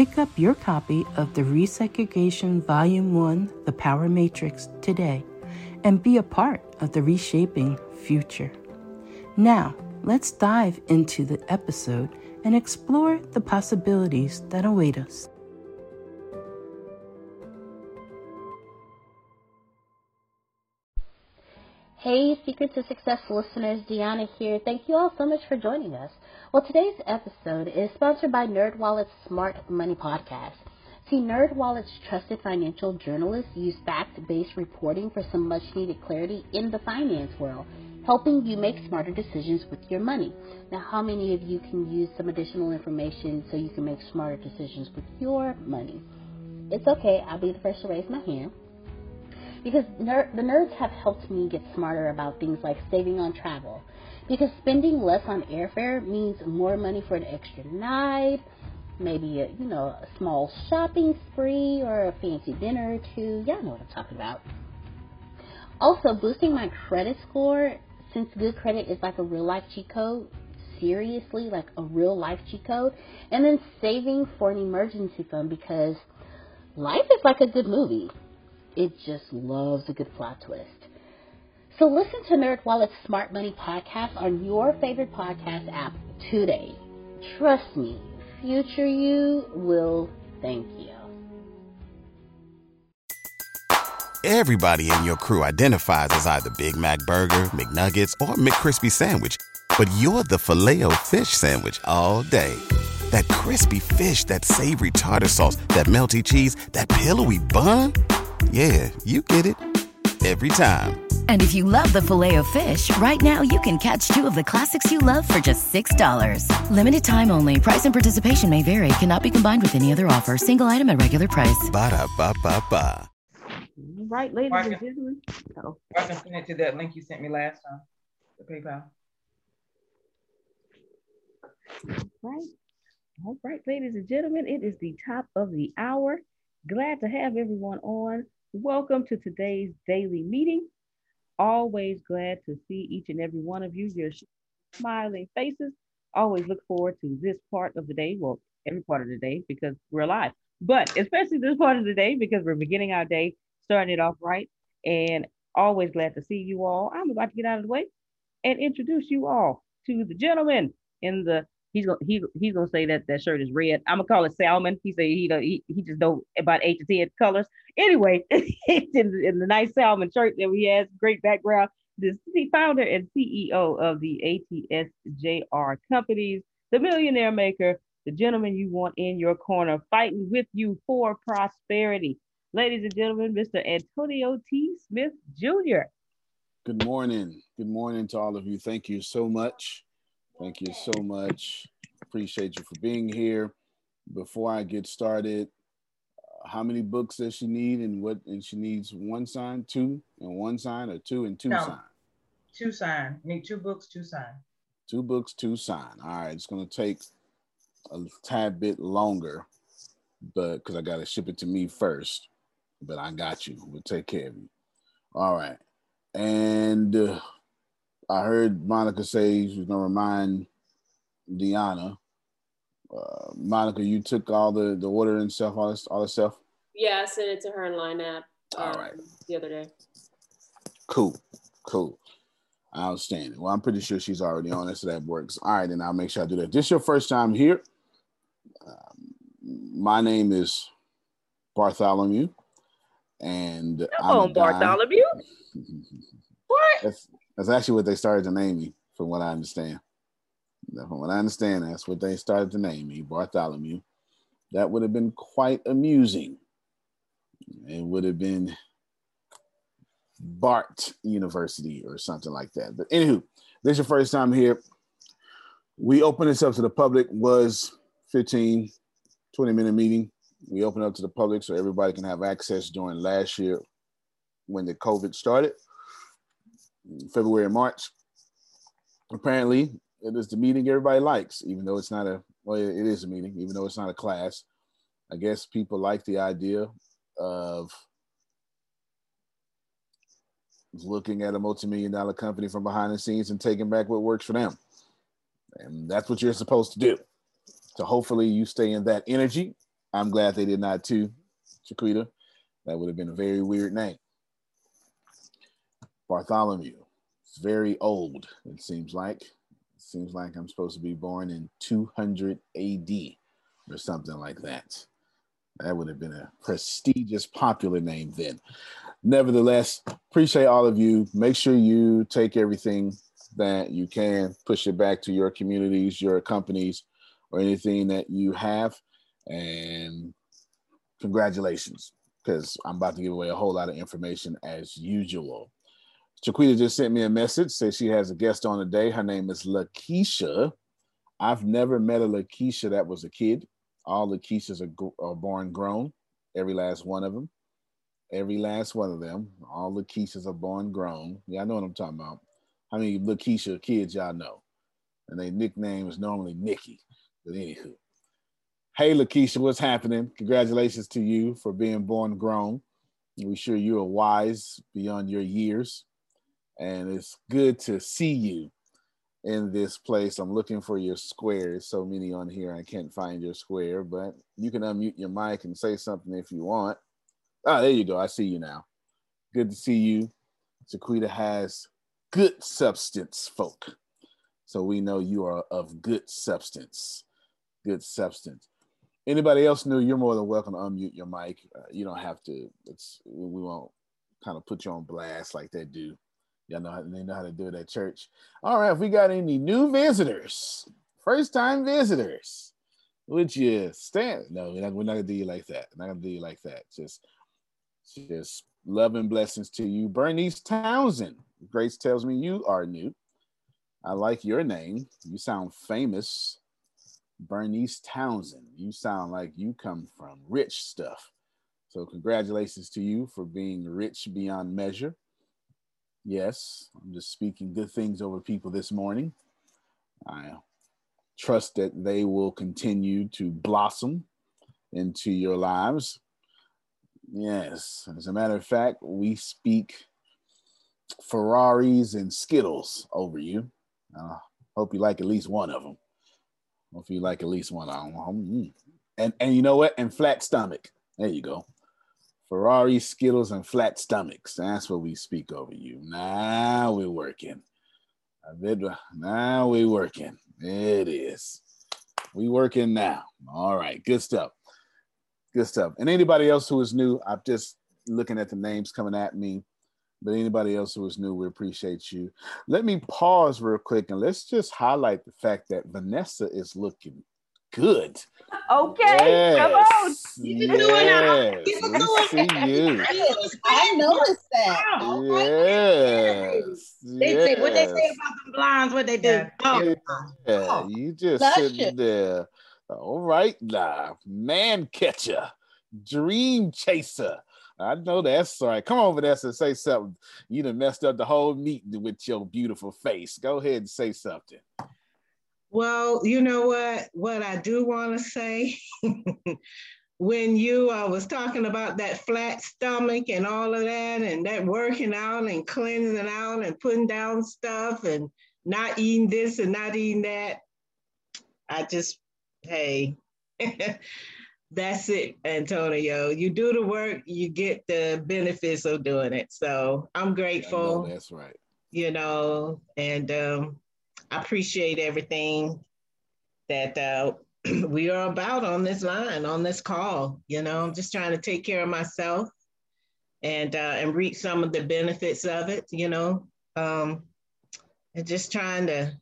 Pick up your copy of the Resegregation Volume 1 The Power Matrix today and be a part of the reshaping future. Now, let's dive into the episode and explore the possibilities that await us. Hey, Secrets of Success listeners, Deanna here. Thank you all so much for joining us. Well, today's episode is sponsored by NerdWallet's Smart Money Podcast. See, NerdWallet's trusted financial journalists use fact-based reporting for some much-needed clarity in the finance world, helping you make smarter decisions with your money. Now, how many of you can use some additional information so you can make smarter decisions with your money? It's okay. I'll be the first to raise my hand because ner- the nerds have helped me get smarter about things like saving on travel. Because spending less on airfare means more money for an extra night, maybe a you know a small shopping spree or a fancy dinner or two. Y'all know what I'm talking about. Also, boosting my credit score since good credit is like a real life cheat code. Seriously, like a real life cheat code, and then saving for an emergency fund because life is like a good movie it just loves a good plot twist. So listen to NerdWallet's Smart Money podcast on your favorite podcast app today. Trust me, future you will thank you. Everybody in your crew identifies as either Big Mac Burger, McNuggets, or McCrispy Sandwich, but you're the filet fish Sandwich all day. That crispy fish, that savory tartar sauce, that melty cheese, that pillowy bun. Yeah, you get it every time. And if you love the filet of fish, right now you can catch two of the classics you love for just $6. Limited time only. Price and participation may vary. Cannot be combined with any other offer. Single item at regular price. Ba da ba ba ba. All right, ladies and gentlemen. Oh. I can send it to that link you sent me last time, the PayPal. Right. All right, ladies and gentlemen, it is the top of the hour. Glad to have everyone on. Welcome to today's daily meeting. Always glad to see each and every one of you, your smiling faces. Always look forward to this part of the day. Well, every part of the day because we're alive, but especially this part of the day because we're beginning our day, starting it off right. And always glad to see you all. I'm about to get out of the way and introduce you all to the gentleman in the He's gonna he he's gonna say that that shirt is red. I'm gonna call it salmon. He say he he, he just know about eight to ten colors. Anyway, in, in the nice salmon shirt that he has. Great background. The founder and CEO of the ATSJR companies, the millionaire maker, the gentleman you want in your corner, fighting with you for prosperity. Ladies and gentlemen, Mr. Antonio T. Smith Jr. Good morning. Good morning to all of you. Thank you so much. Thank you so much. Appreciate you for being here. Before I get started, uh, how many books does she need and what and she needs one sign, two and one sign, or two and two no, sign? Two sign. Need two books, two sign. Two books, two sign. All right, it's gonna take a tad bit longer, but because I gotta ship it to me first. But I got you. We'll take care of you. All right. And uh, I heard Monica say she's gonna remind Deanna. Uh, Monica, you took all the the order and stuff, all this, all this stuff. Yeah, I sent it to her in line app. all right. Um, the other day. Cool, cool, outstanding. Well, I'm pretty sure she's already on it, so that works. All right, then I'll make sure I do that. This is your first time here. Um, my name is Bartholomew, and Come on, Bartholomew. what? That's, that's actually what they started to name me, from what I understand. From what I understand, that's what they started to name me, Bartholomew. That would have been quite amusing. It would have been Bart University or something like that. But anywho, this is your first time here. We opened this up to the public was 15, 20 minute meeting. We opened up to the public so everybody can have access during last year when the COVID started. February and March. Apparently, it is the meeting everybody likes, even though it's not a well, it is a meeting, even though it's not a class. I guess people like the idea of looking at a multi-million dollar company from behind the scenes and taking back what works for them. And that's what you're supposed to do. So hopefully you stay in that energy. I'm glad they did not too, Chiquita. That would have been a very weird name. Bartholomew. Very old, it seems like. It seems like I'm supposed to be born in 200 AD or something like that. That would have been a prestigious, popular name then. Nevertheless, appreciate all of you. Make sure you take everything that you can, push it back to your communities, your companies, or anything that you have. And congratulations, because I'm about to give away a whole lot of information as usual. Chiquita just sent me a message, says she has a guest on today. Her name is Lakeisha. I've never met a Lakeisha that was a kid. All Lakeishas are, are born grown, every last one of them. Every last one of them. All Lakeishas are born grown. Yeah, I know what I'm talking about. How many Lakeisha kids y'all know? And their nickname is normally Nikki. But anywho. Hey Lakeisha, what's happening? Congratulations to you for being born grown. We're sure you are wise beyond your years and it's good to see you in this place. I'm looking for your square. There's so many on here, I can't find your square, but you can unmute your mic and say something if you want. Ah, there you go. I see you now. Good to see you. Jaquita has good substance, folk. So we know you are of good substance. Good substance. Anybody else new? You're more than welcome to unmute your mic. Uh, you don't have to. It's we won't kind of put you on blast like they do Y'all know how they know how to do it at church. All right, if we got any new visitors, first time visitors, would you stand? No, we're not, we're not gonna do you like that. We're not gonna do you like that. Just, just love and blessings to you, Bernice Townsend. Grace tells me you are new. I like your name. You sound famous. Bernice Townsend. You sound like you come from rich stuff. So, congratulations to you for being rich beyond measure. Yes, I'm just speaking good things over people this morning. I trust that they will continue to blossom into your lives. Yes, as a matter of fact, we speak Ferraris and Skittles over you. Uh, hope you like at least one of them. Hope you like at least one of them. Mm. And and you know what? And flat stomach. There you go. Ferrari, Skittles, and flat stomachs. That's what we speak over you. Now we're working. Now we're working. It is. We working now. All right, good stuff. Good stuff. And anybody else who is new, I'm just looking at the names coming at me. But anybody else who is new, we appreciate you. Let me pause real quick and let's just highlight the fact that Vanessa is looking good. Okay, come on. Yes, we see you. I noticed that. Yes. They say what they say about them blinds, what they do. Yeah. Oh, Yeah, oh. you just Luscious. sitting there. All right, now, man catcher, dream chaser. I know that's right. Come over there Vanessa, say something. You done messed up the whole meeting with your beautiful face. Go ahead and say something. Well, you know what? What I do want to say, when you uh, was talking about that flat stomach and all of that, and that working out and cleansing out and putting down stuff and not eating this and not eating that, I just, hey, that's it, Antonio. You do the work, you get the benefits of doing it. So I'm grateful that's right. you know, and um, I appreciate everything that uh, we are about on this line, on this call. You know, I'm just trying to take care of myself and uh, and reap some of the benefits of it. You know, um, and just trying to,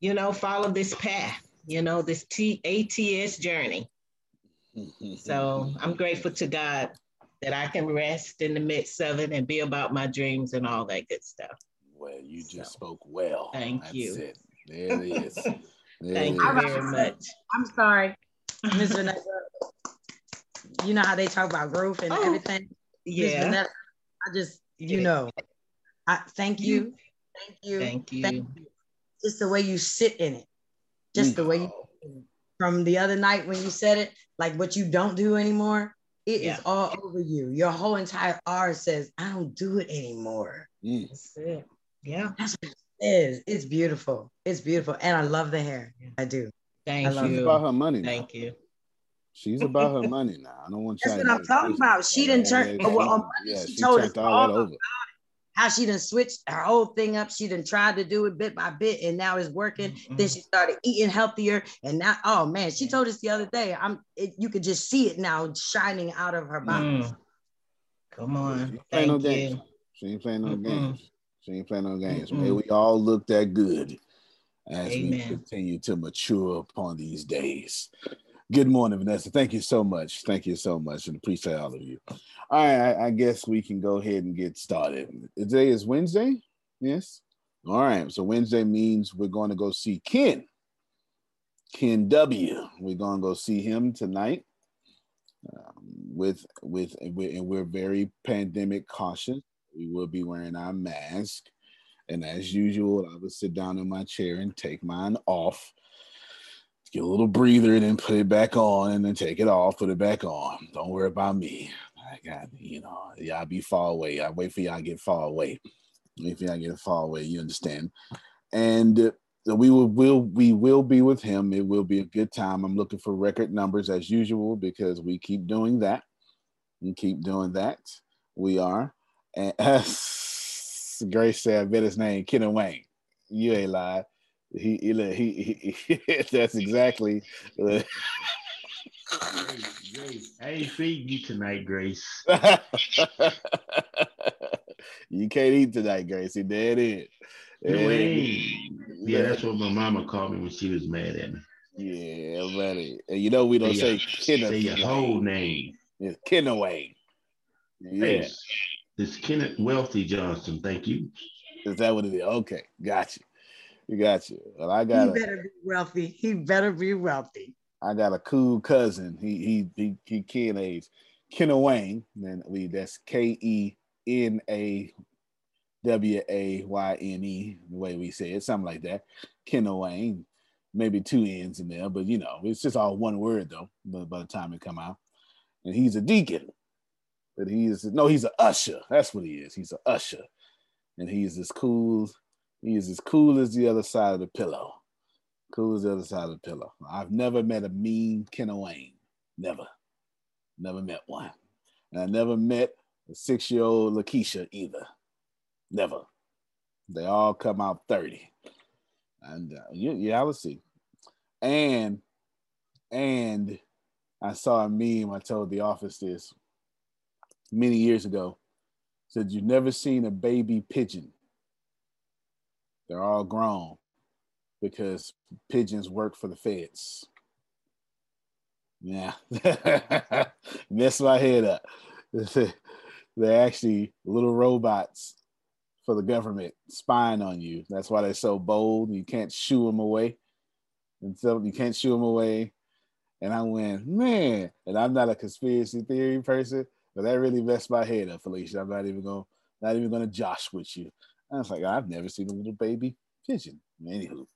you know, follow this path. You know, this T- ATS journey. So I'm grateful to God that I can rest in the midst of it and be about my dreams and all that good stuff. Well, you just So, spoke well. thank That's you. It. There it is. There Thank it you is. very much. I'm sorry, Miss Vanessa. You know how they talk about growth and Oh, everything. Miss Yeah. Vanessa, I just, you Yeah. know, I thank you, thank you, Thank you. you. Just the way you sit in it, just the way you. From the other night when you said it, like what you don't do anymore, it is Yeah. all over you. Your whole entire R says, "I don't do it anymore." Mm. That's it. Yeah. That's what it is. It's beautiful. It's beautiful, and I love the hair. I do. Thank I love you. about her money now. Thank you. She's about her money now. I don't want That's y'all what to I'm talking about. She didn't turn- Yeah, well, on she- Monday yeah, she she told us all that all over. how she done switched her whole thing up. She done tried to do it bit by bit, and now it's working. Then she started eating healthier, and now, oh man, she told us the other day. I'm, it, you could just see it now shining out of her body. Mm. Come on. She ain't playing no Thank games. you. She ain't playing no Mm-mm. games. She ain't playing no games. May Mm-mm. we all look that good as we continue to mature upon these days. Good morning, Vanessa. Thank you so much. Thank you so much, and appreciate all of you. All right, I, I guess we can go ahead and get started. Today is Wednesday. Yes. All right. So Wednesday means we're going to go see Ken. Ken W. We're going to go see him tonight. Um, with with and we're, and we're very pandemic cautious. We will be wearing our mask, and as usual, I would sit down in my chair and take mine off, get a little breather, and then put it back on, and then take it off, put it back on. Don't worry about me. I got you know, y'all be far away. I wait for y'all to get far away. If y'all get far away. You understand? And uh, so we will will we will be with him. It will be a good time. I'm looking for record numbers as usual because we keep doing that. and keep doing that. We are. And Grace said, I bet his name Ken Wayne. You ain't lied. He he, he, he, he that's exactly uh, Grace, Grace, I ain't feeding you tonight, Grace. you can't eat tonight, Gracie. There it is. No There it Yeah, that's what my mama called me when she was mad at me. Yeah, buddy. And you know we don't Say say your- say your whole name. It's Kennaway. Yeah. Hey, It's Kenneth Wealthy Johnson. Thank you. Is that what it is? Okay, got you. You got you. Well, I He got a, better be wealthy. He better be wealthy. I got a cool cousin. He he he he Ken age. Kenna Wayne. And we that's K E N A W A Y N E, the way we say it, something like that. Kenna Wayne. Maybe two N's in there, but you know, it's just all one word though, by, by the time it come out. And he's a deacon. But he is no, he's an usher. That's what he is. He's an usher. And he's as cool, he is as cool as the other side of the pillow. Cool as the other side of the pillow. I've never met a mean Kenna Wayne. Never. Never met one. And I never met a six-year-old Lakeisha either. Never. They all come out 30. And uh, yeah, I would see. And and I saw a meme. I told the office this many years ago. Said you've never seen a baby pigeon. They're all grown because pigeons work for the feds. Yeah, mess my head up. They're actually little robots for the government spying on you. That's why they're so bold. You can't shoo them away. And so you can't shoo them away. And I went, man, and I'm not a conspiracy theory person, but that really messed my head up, Felicia. I'm not even gonna not even gonna josh with you. I was like, I've never seen a little baby pigeon. Anywho,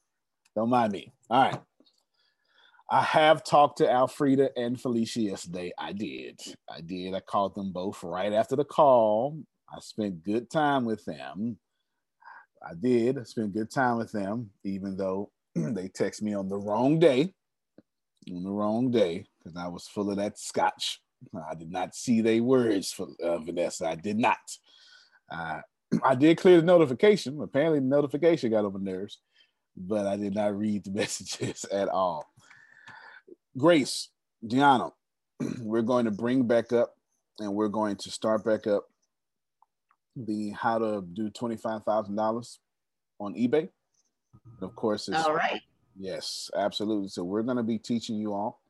don't mind me. All right. I have talked to Alfreda and Felicia yesterday. I did. I did. I called them both right after the call. I spent good time with them. I did. I spent good time with them, even though they text me on the wrong day. On the wrong day, because I was full of that scotch. I did not see their words for uh, Vanessa. I did not. Uh, I did clear the notification. Apparently, the notification got on my nerves, but I did not read the messages at all. Grace, Deanna, we're going to bring back up and we're going to start back up the how to do $25,000 on eBay. Of course, all right. Yes, absolutely. So we're going to be teaching you all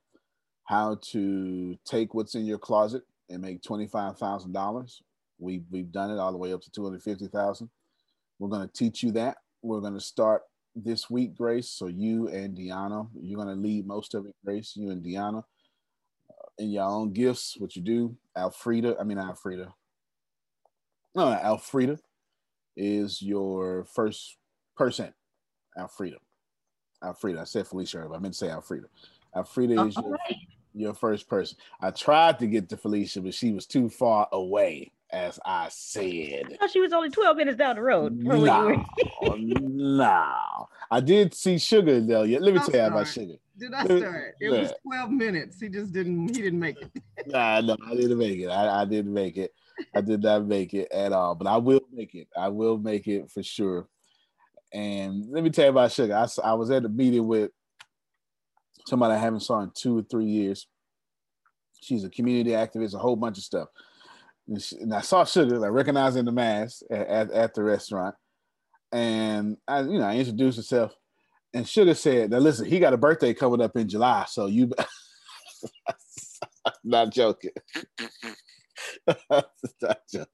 how to take what's in your closet and make $25,000. We, we've done it all the way up to 250,000. We're going to teach you that. We're going to start this week, Grace. So you and Deanna, you're going to lead most of it, Grace. You and Deanna, uh, in your own gifts, what you do. Alfreda, I mean Alfreda. No, Alfreda is your first person. Alfreda. Alfreda. I said Felicia, but I meant to say Alfreda. Alfreda is your, right. Your first person. I tried to get to Felicia, but she was too far away as I said. I she was only 12 minutes down the road. No, no. I did see Sugar though. Let me tell you about Sugar. Did I start? It yeah. was 12 minutes. He just didn't he didn't make it. nah, no, I didn't make it. I, I didn't make it. I did not make it at all. But I will make it. I will make it for sure. And let me tell you about Sugar. I, I was at a meeting with somebody I haven't saw in two or three years. She's a community activist, a whole bunch of stuff. And, she, and I saw Sugar, I recognized in the mask at, at, at, the restaurant. And I, you know, I introduced myself. And Sugar said, Now listen, he got a birthday coming up in July. So you not joking. not joking.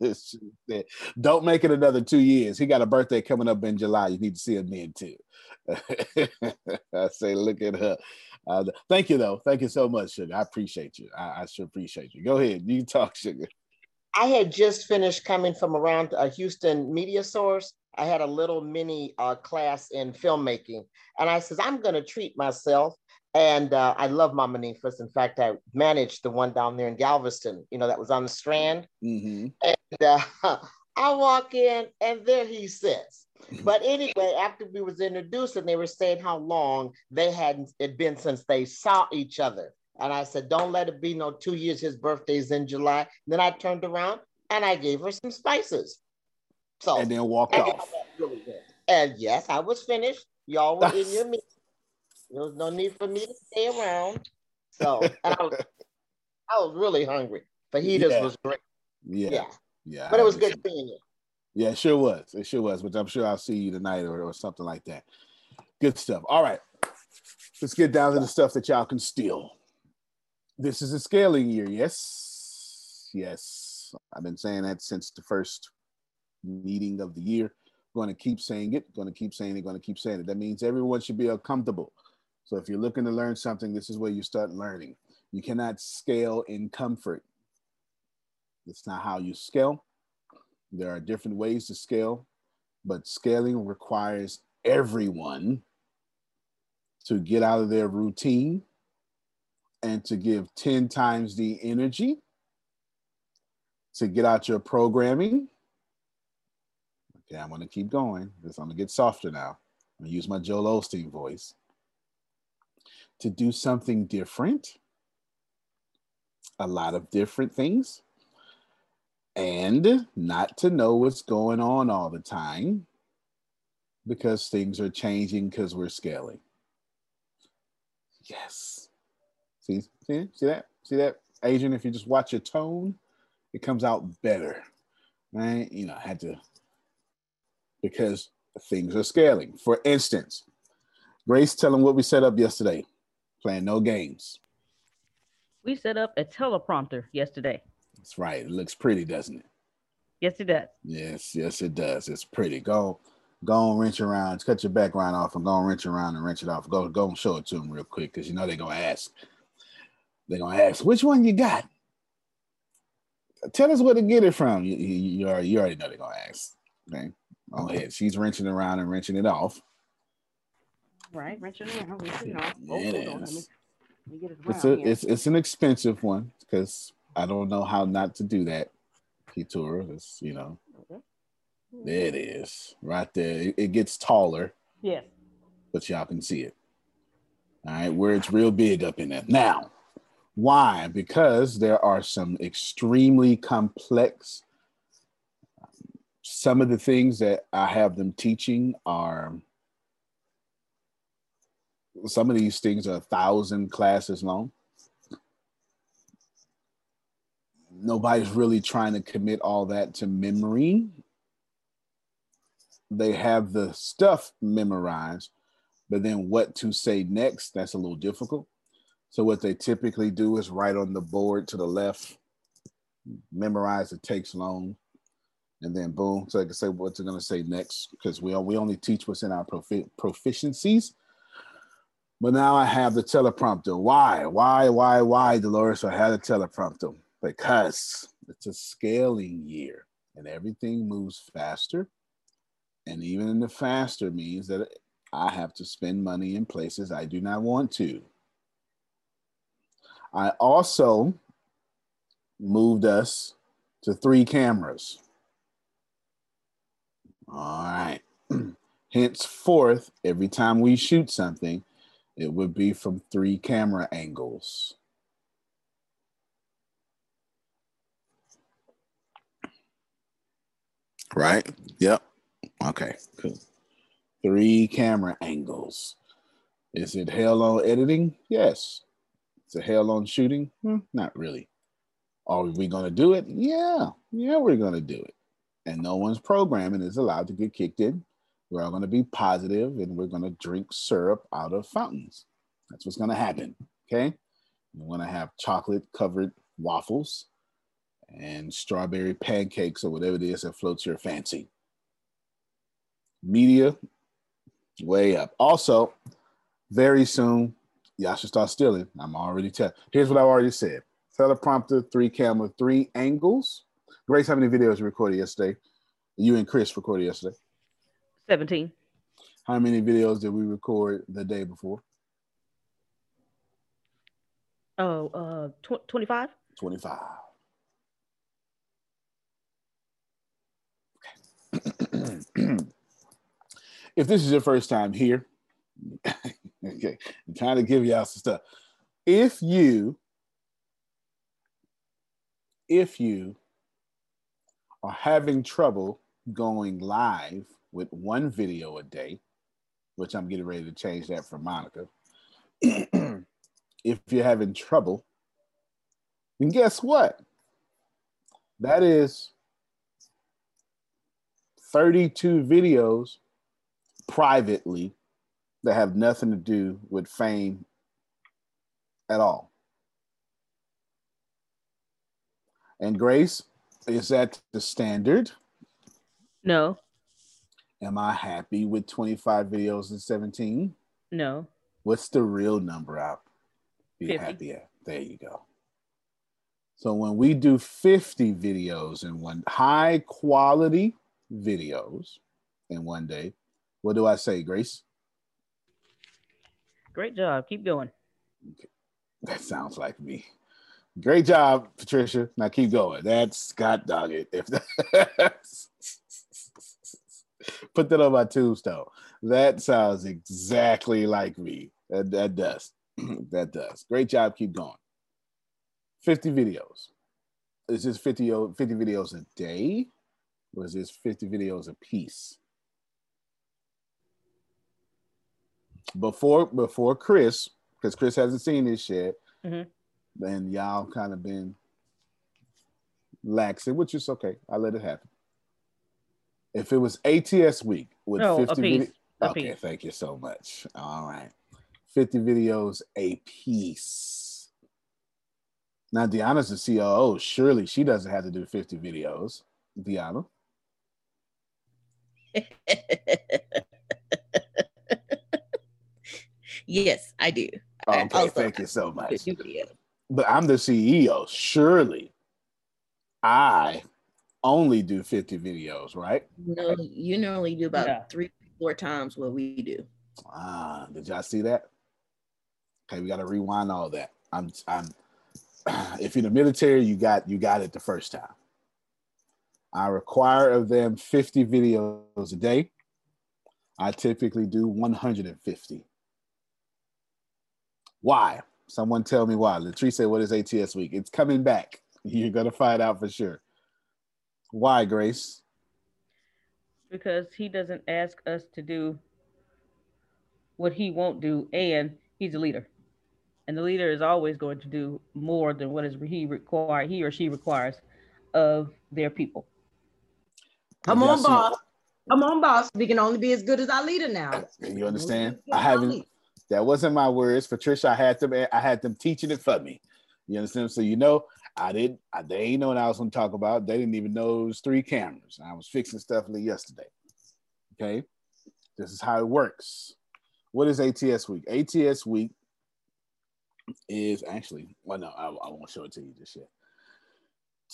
Don't make it another two years. He got a birthday coming up in July. You need to see him then too. I say, look at her. Uh, thank you, though. Thank you so much, Sugar. I appreciate you. I, I sure appreciate you. Go ahead. You talk, Sugar. I had just finished coming from around a Houston media source. I had a little mini uh, class in filmmaking, and I says I'm going to treat myself. And uh, I love Mama Ninfa's. In fact, I managed the one down there in Galveston. You know that was on the Strand. Mm-hmm. And uh, I walk in, and there he sits but anyway, after we was introduced and they were saying how long they hadn't it been since they saw each other. And I said, don't let it be no two years. His birthday's in July. Then I turned around and I gave her some spices. So and then walked and off. Really and yes, I was finished. Y'all were in your meeting. There was no need for me to stay around. So I was, I was really hungry. Fajitas yeah. was great. Yeah. Yeah. yeah but it was good seeing you. Yeah, it sure was. It sure was. But I'm sure I'll see you tonight or, or something like that. Good stuff. All right. Let's get down to the stuff that y'all can steal. This is a scaling year. Yes. Yes. I've been saying that since the first meeting of the year. Going to keep saying it, going to keep saying it, going to keep saying it. That means everyone should be comfortable. So if you're looking to learn something, this is where you start learning. You cannot scale in comfort. It's not how you scale. There are different ways to scale, but scaling requires everyone to get out of their routine and to give 10 times the energy to get out your programming. Okay, I'm gonna keep going because I'm gonna get softer now. I'm gonna use my Joel Osteen voice to do something different, a lot of different things and not to know what's going on all the time because things are changing because we're scaling. Yes. See, see, see that? See that? Adrian, if you just watch your tone, it comes out better. Right? You know, I had to because things are scaling. For instance, Grace, tell them what we set up yesterday. Playing no games. We set up a teleprompter yesterday. That's right. It looks pretty, doesn't it? Yes, it does. Yes, yes, it does. It's pretty. Go, go and wrench around. Cut your background off and go and wrench around and wrench it off. Go, go and show it to them real quick because you know they're gonna ask. They're gonna ask which one you got. Tell us where to get it from. You, you, you already, you already know they're gonna ask. Okay, go ahead. She's wrenching around and wrenching it off. Right, wrenching around, wrenching it off. Oh, it let me- let me it It's a, here. it's it's an expensive one because I don't know how not to do that. Ketura, it's you know, Okay. there it is, right there. It, it gets taller, Yes. but y'all can see it. All right, where it's real big up in there. Now, why? Because there are some extremely complex. Some of the things that I have them teaching are. Some of these things are a thousand classes long. Nobody's really trying to commit all that to memory. They have the stuff memorized, but then what to say next, that's a little difficult. So, what they typically do is write on the board to the left, memorize it takes long, and then boom, so they can say what they're going to say next because we, we only teach what's in our profi- proficiencies. But now I have the teleprompter. Why? Why? Why? Why, Dolores? I had a teleprompter because it's a scaling year and everything moves faster. And even the faster means that I have to spend money in places I do not want to. I also moved us to three cameras. All right. Henceforth, every time we shoot something, it would be from three camera angles. Right? Yep. Okay, cool. Three camera angles. Is it hell on editing? Yes. Is it hell on shooting? Hmm, not really. Are we going to do it? Yeah. Yeah, we're going to do it. And no one's programming is allowed to get kicked in. We're all going to be positive and we're going to drink syrup out of fountains. That's what's going to happen. Okay. We're going to have chocolate covered waffles and strawberry pancakes or whatever it is that floats your fancy. Media, way up. Also, very soon, y'all should start stealing. I'm already telling. Here's what I already said teleprompter, three camera, three angles. Grace, how many videos you recorded yesterday? You and Chris recorded yesterday. 17. How many videos did we record the day before? Oh, uh, tw- 25? 25. if this is your first time here, okay, I'm trying to give y'all some stuff. If you, if you are having trouble going live with one video a day, which I'm getting ready to change that for Monica. if you're having trouble, then guess what? That is 32 videos privately that have nothing to do with fame at all. And Grace, is that the standard? No, Am I happy with 25 videos in 17? no. What's the real number I'll be 50. happy at? There you go. So when we do 50 videos in one high quality videos in one day, what do I say, Grace? Great job. Keep going. That sounds like me. Great job, Patricia. Now keep going. That's Scott Doggett. If that's put that on my tombstone. That sounds exactly like me. That, that does. that does. Great job. Keep going. 50 videos. Is this 50, o- 50 videos a day? Is this 50 videos a piece? Before before Chris, because Chris hasn't seen this yet. Mhm. Then y'all kind of been laxing, which is okay. I let it happen. If it was ATS week with No, 50 piece. vid- A okay, piece. thank you so much. All right. 50 videos a piece. Now Deanna's the COO. Surely she doesn't have to do 50 videos. Deanna. yes, I do. Oh, Okay, also thank you so much. But I'm the CEO. Surely I only do 50 videos, right? No, you normally do about Yeah. three, four times what we do. Ah, did y'all see that? Okay, we got to rewind all that. I'm, I'm. If you're in the military, you got you got it the first time. I require of them 50 videos a day. I typically do 150. Why? Someone tell me why. Latrice said, "What is ATS week? It's coming back. You're gonna find out for sure." Why, Grace? because he doesn't ask us to do what he won't do, and he's a leader, and the leader is always going to do more than what is he require he or she requires of their people. Come on, boss. Come on, boss. We can only be as good as our leader now. You understand? I haven't. That wasn't my words, Patricia. I had them. I had them teaching it for me. You understand? So you know, I didn't. I, they ain't know what I was going to talk about. They didn't even know it was three cameras. I was fixing stuff yesterday. Okay, this is how it works. What is ATS week? ATS week is actually. Well, no, I, I won't show it to you just yet.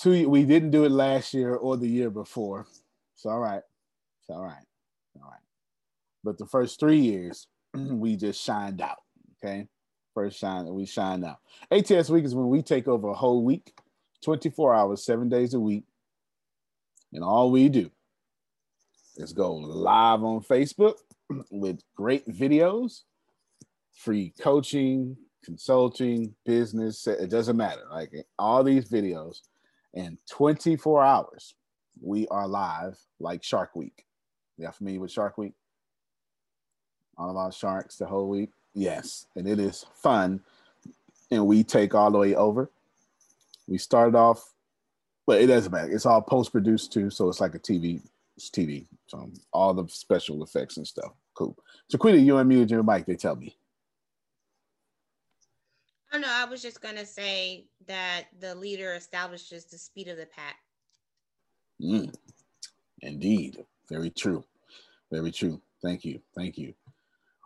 Two. We didn't do it last year or the year before. It's all right. It's all right. All right. But the first three years, we just shined out. Okay. First shine, we shined out. ATS week is when we take over a whole week, 24 hours, seven days a week. And all we do is go live on Facebook with great videos, free coaching, consulting, business. It doesn't matter. Like all these videos in 24 hours, we are live like Shark Week. Y'all familiar with Shark Week? All about sharks the whole week. Yes, and it is fun. And we take all the way over. We started off, but it doesn't matter. It's all post produced too, so it's like a TV. It's TV. So all the special effects and stuff. Cool. So, Quita, you unmuted your mic. They tell me. Oh know. I was just gonna say that the leader establishes the speed of the pack. Mm, indeed. Very true. Very true. Thank you. Thank you.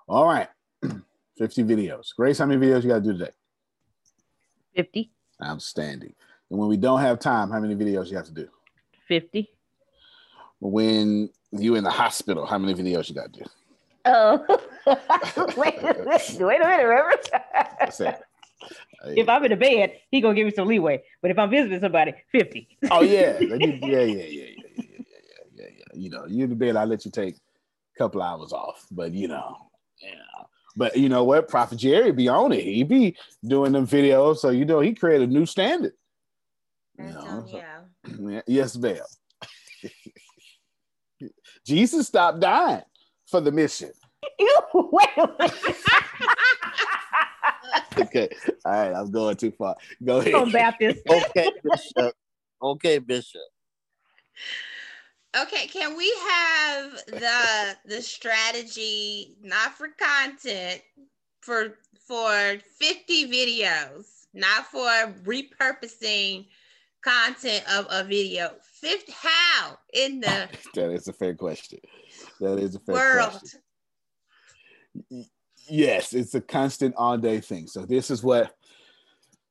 All right. 50 videos. Grace, how many videos you got to do today? 50. Outstanding. And when we don't have time, how many videos you have to do? 50. When you in the hospital, how many videos you got to do? Oh, wait, a minute, wait a minute, remember? That's it. if I'm in the bed, he gonna give me some leeway. But if I'm visiting somebody, 50. Oh yeah, yeah, yeah, yeah, yeah, yeah, yeah, yeah, yeah, yeah. You know, you in the bed, I let you take a couple hours off, but you know, yeah. But you know what? Prophet Jerry be on it. He be doing them videos, so you know he created a new standard. You know, so- Yeah, yes, ma'am. Jesus stopped dying for the mission. wait a minute. Okay, all right, I'm going too far. Go ahead. Come Baptist. Okay, Bishop. Okay, Bishop. Okay, can we have the the strategy not for content for for 50 videos, not for repurposing content of a video. Fifth how in the That is a fair question. That is a fair world? question. Yes, it's a constant all day thing. So this is what.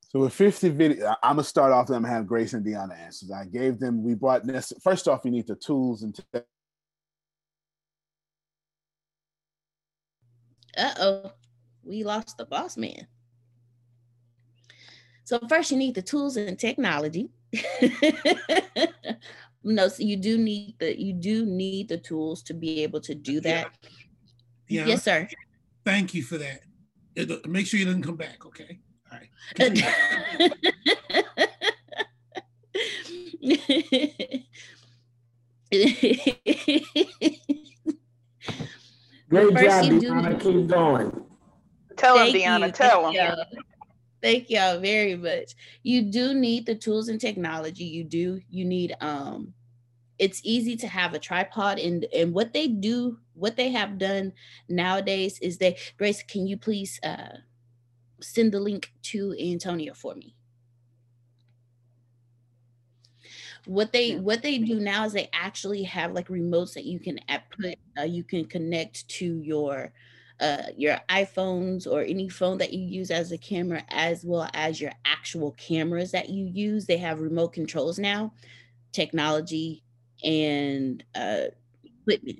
So with 50 video, I'm gonna start off. and I'm gonna have Grace and Deanna answers. I gave them. We brought this. First off, you need the tools and. Te- Uh oh, we lost the boss man. So first, you need the tools and technology. no, so you do need the you do need the tools to be able to do that. Yeah. Yes, sir. Thank you for that. It- make sure you doesn't come back, okay? All right. Great First job, you do Deanna. Keep going. Tell him, Thank Deanna. you. Tell Thank him. y'all. Thank y'all very much. You do need the tools and technology. You do. You need um it's easy to have a tripod and and what they do, what they have done nowadays is they Grace, can you please uh send the link to Antonio for me? what they what they do now is they actually have like remotes that you can put uh, you can connect to your uh, your iPhones or any phone that you use as a camera, as well as your actual cameras that you use. They have remote controls now, technology and uh, equipment.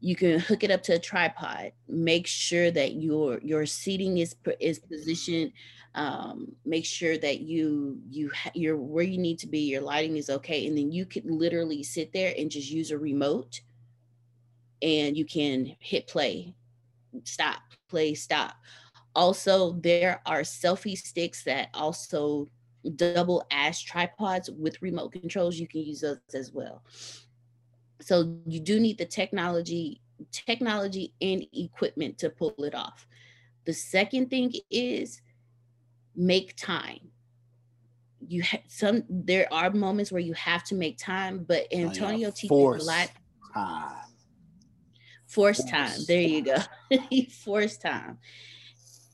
You can hook it up to a tripod. Make sure that your your seating is is positioned. Um, make sure that you you you're where you need to be. Your lighting is okay, and then you could literally sit there and just use a remote, and you can hit play stop, play, stop. Also, there are selfie sticks that also double as tripods with remote controls. You can use those as well. So you do need the technology, technology and equipment to pull it off. The second thing is make time. You have some there are moments where you have to make time, but oh, Antonio teaches a force lot time. Force time. There you go. Force time.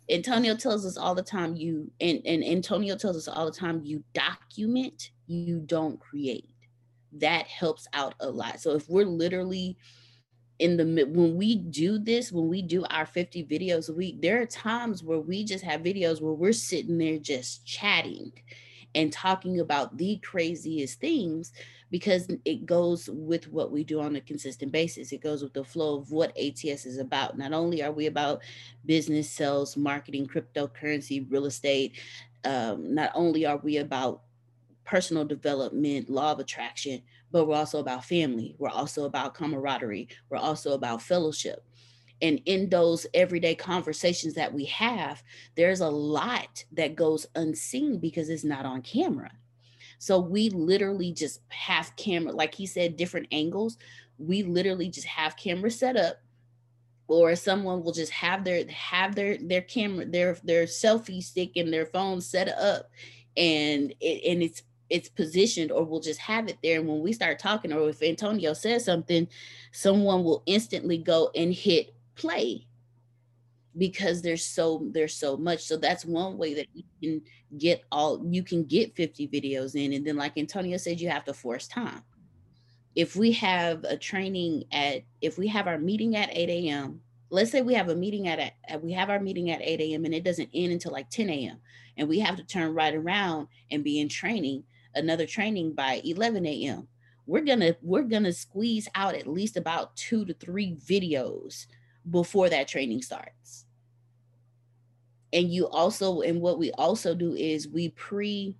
Antonio tells us all the time you and, and Antonio tells us all the time you document, you don't create. That helps out a lot. So if we're literally in the when we do this, when we do our 50 videos a week, there are times where we just have videos where we're sitting there just chatting and talking about the craziest things because it goes with what we do on a consistent basis. It goes with the flow of what ATS is about. Not only are we about business, sales, marketing, cryptocurrency, real estate, um, not only are we about personal development, law of attraction, but we're also about family. We're also about camaraderie. We're also about fellowship. And in those everyday conversations that we have, there's a lot that goes unseen because it's not on camera. So we literally just have camera, like he said, different angles. We literally just have camera set up, or someone will just have their have their their camera, their their selfie stick and their phone set up, and it and it's it's positioned, or we'll just have it there. And when we start talking, or if Antonio says something, someone will instantly go and hit play because there's so there's so much. So that's one way that you can get all you can get 50 videos in. And then like antonio said you have to force time. If we have a training at if we have our meeting at 8 a.m let's say we have a meeting at, at we have our meeting at 8 a.m and it doesn't end until like 10 a.m and we have to turn right around and be in training another training by 11 a.m we're gonna we're gonna squeeze out at least about two to three videos before that training starts. And you also and what we also do is we pre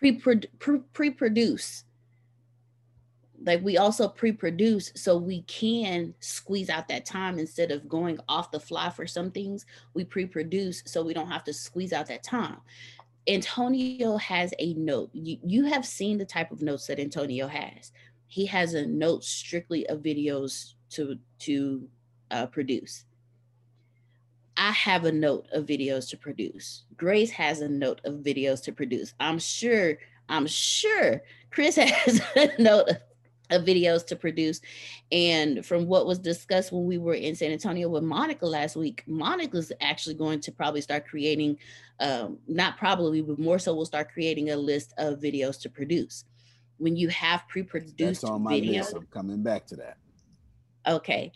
pre produce like we also pre-produce so we can squeeze out that time instead of going off the fly for some things. We pre-produce so we don't have to squeeze out that time antonio has a note you, you have seen the type of notes that antonio has he has a note strictly of videos to to uh, produce I have a note of videos to produce. Grace has a note of videos to produce. I'm sure, I'm sure Chris has a note of, of videos to produce. And from what was discussed when we were in San Antonio with Monica last week, Monica's actually going to probably start creating, um, not probably, but more so, we'll start creating a list of videos to produce. When you have pre-produced That's on my videos, list. I'm coming back to that. Okay.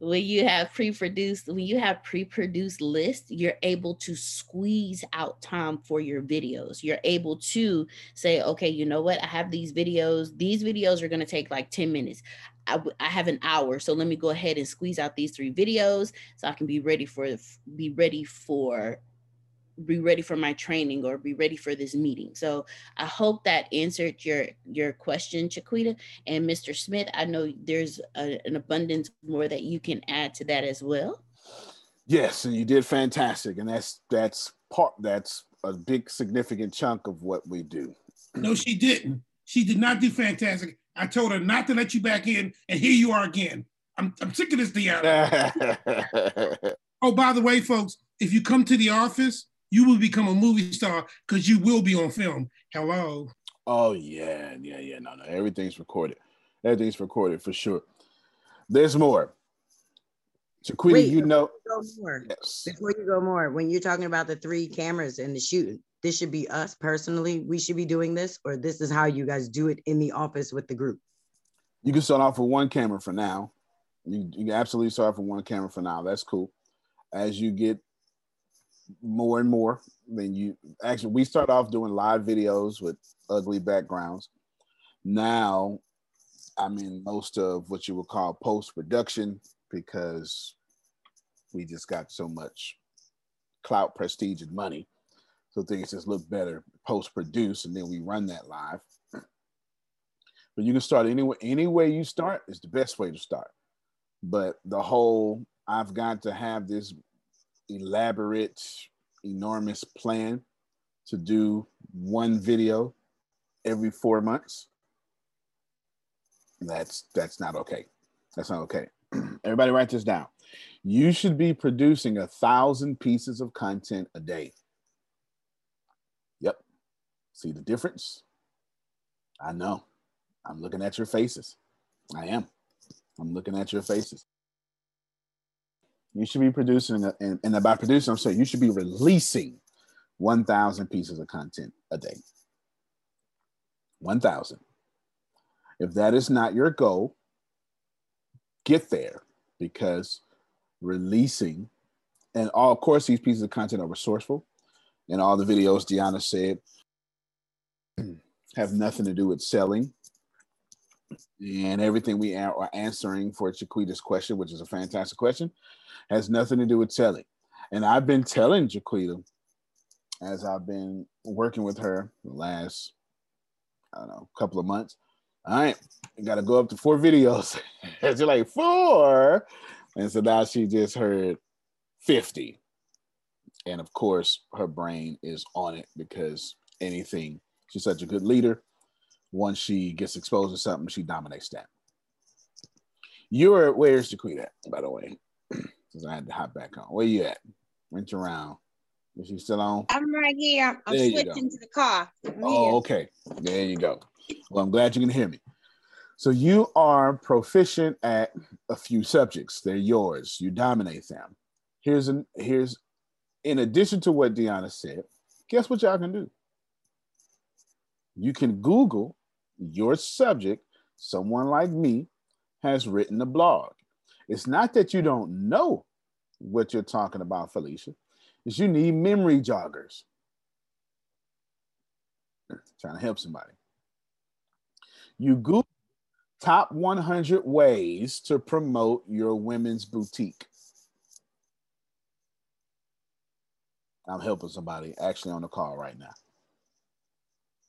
When you have pre-produced, when you have pre-produced lists, you're able to squeeze out time for your videos. You're able to say, okay, you know what? I have these videos. These videos are going to take like 10 minutes. I, I have an hour. So let me go ahead and squeeze out these three videos so I can be ready for be ready for be ready for my training or be ready for this meeting. So I hope that answered your your question, Jaquita and Mr. Smith. I know there's a, an abundance more that you can add to that as well. Yes, and you did fantastic, and that's that's part that's a big significant chunk of what we do. No, she didn't. She did not do fantastic. I told her not to let you back in, and here you are again. I'm, I'm sick of this Deanna. oh, by the way, folks, if you come to the office, you will become a movie star because you will be on film. Hello. Oh yeah, yeah, yeah. No, no, everything's recorded. Everything's recorded for sure. There's more. Jaquita, Wait, you know. Go more. Before you go more, when you're talking about the three cameras and the shoot, this should be us personally. We should be doing this, or this is how you guys do it in the office with the group. You can start off with one camera for now. You, you can absolutely start off with one camera for now. That's cool. As you get more and more, then you actually we start off doing live videos with ugly backgrounds. Now I'm in most of what you would call post production because we just got so much clout, prestige, and money. So things just look better post produced, and then we run that live. But you can start anyway. Any way you start is the best way to start. But the whole I've got to have this elaborate, enormous plan to do one video every four months. That's that's not okay. That's not okay. Everybody write this down. You should be producing a thousand pieces of content a day. Yep. See the difference? I know. I'm looking at your faces. I am. I'm looking at your faces. You should be producing, and, and by producing, I'm saying you should be releasing 1,000 pieces of content a day. 1,000. If that is not your goal, get there because releasing, and all, of course, these pieces of content are resourceful. And all the videos Deanna said have nothing to do with selling. And everything we are answering for Jaquita's question, which is a fantastic question, has nothing to do with selling. And I've been telling Jaquita as I've been working with her the last, I don't know, couple of months. All right, got to go up to four videos. and she's like, four. And so now she just heard 50. And of course, her brain is on it because anything, she's such a good leader. Once she gets exposed to something, she dominates that. You're where's Jaquita at, by the way? Because I had to hop back on. Where you at? Went around. Is she still on? I'm right here. I'm There switching to the car. I'm Oh, here. okay. There you go. Well, I'm glad you can hear me. So you are proficient at a few subjects. They're yours. You dominate them. Here's an here's in addition to what Deanna said, guess what y'all can do? You can Google your subject. Someone like me has written a blog. It's not that you don't know what you're talking about, Felicia. Is you need memory joggers. Trying to help somebody. You Google top 100 ways to promote your women's boutique. I'm helping somebody actually on the call right now.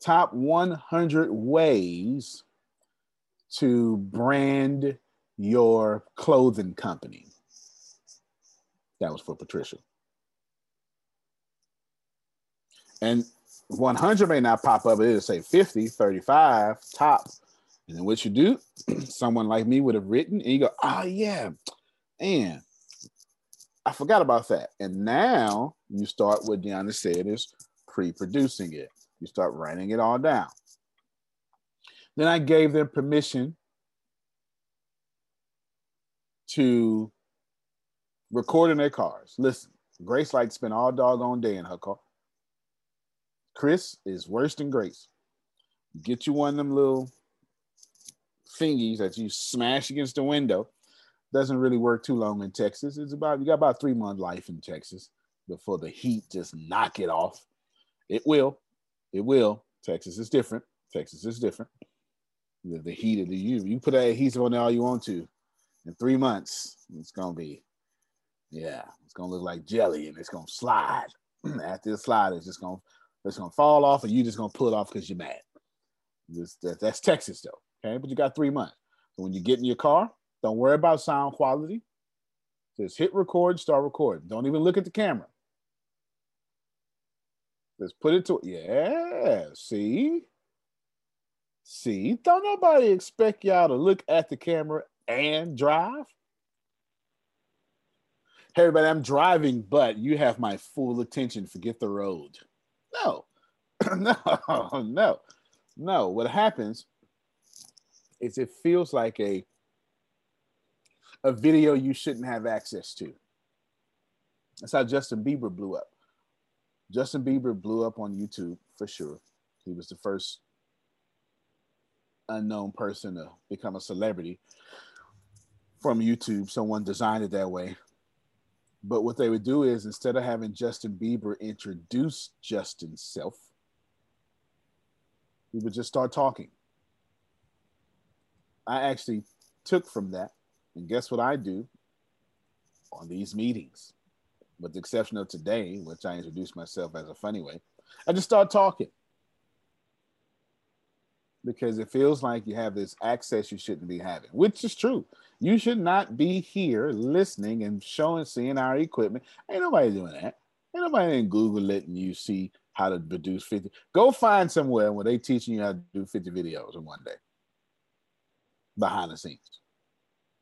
Top 100 ways to brand your clothing company. That was for Patricia. And 100 may not pop up, it'll say 50, 35, top. And then what you do, someone like me would have written, and you go, oh, yeah, and I forgot about that. And now you start what Deanna said is pre-producing it. You start writing it all down. Then I gave them permission to record in their cars. Listen, Grace like to spend all doggone day in her car. Chris is worse than Grace. Get you one of them little thingies that you smash against the window. Doesn't really work too long in Texas. It's about you got about three month life in Texas before the heat just knock it off. It will, it will. Texas is different. Texas is different. The, the heat of the you you put that adhesive on there all you want to. In three months, it's gonna be, yeah, it's gonna look like jelly and it's gonna slide. After the slide, it's just gonna it's gonna fall off, and you just gonna pull it off because you're mad. This, that, that's Texas though. Okay, but you got three months. So when you get in your car, don't worry about sound quality. Just hit record, start recording. Don't even look at the camera. Just put it to yeah. See, see. Don't nobody expect y'all to look at the camera and drive. Hey, everybody, I'm driving, but you have my full attention. Forget the road. No, no, no, no. What happens is it feels like a a video you shouldn't have access to. That's how Justin Bieber blew up. Justin Bieber blew up on YouTube for sure. He was the first unknown person to become a celebrity from YouTube. Someone designed it that way. But what they would do is instead of having Justin Bieber introduce Justin's self, he would just start talking. I actually took from that, and guess what I do on these meetings? With the exception of today, which I introduced myself as a funny way, I just start talking because it feels like you have this access you shouldn't be having, which is true. You should not be here listening and showing, seeing our equipment. Ain't nobody doing that. Ain't nobody in Google letting you see how to produce 50. Go find somewhere where they teaching you how to do 50 videos in one day behind the scenes,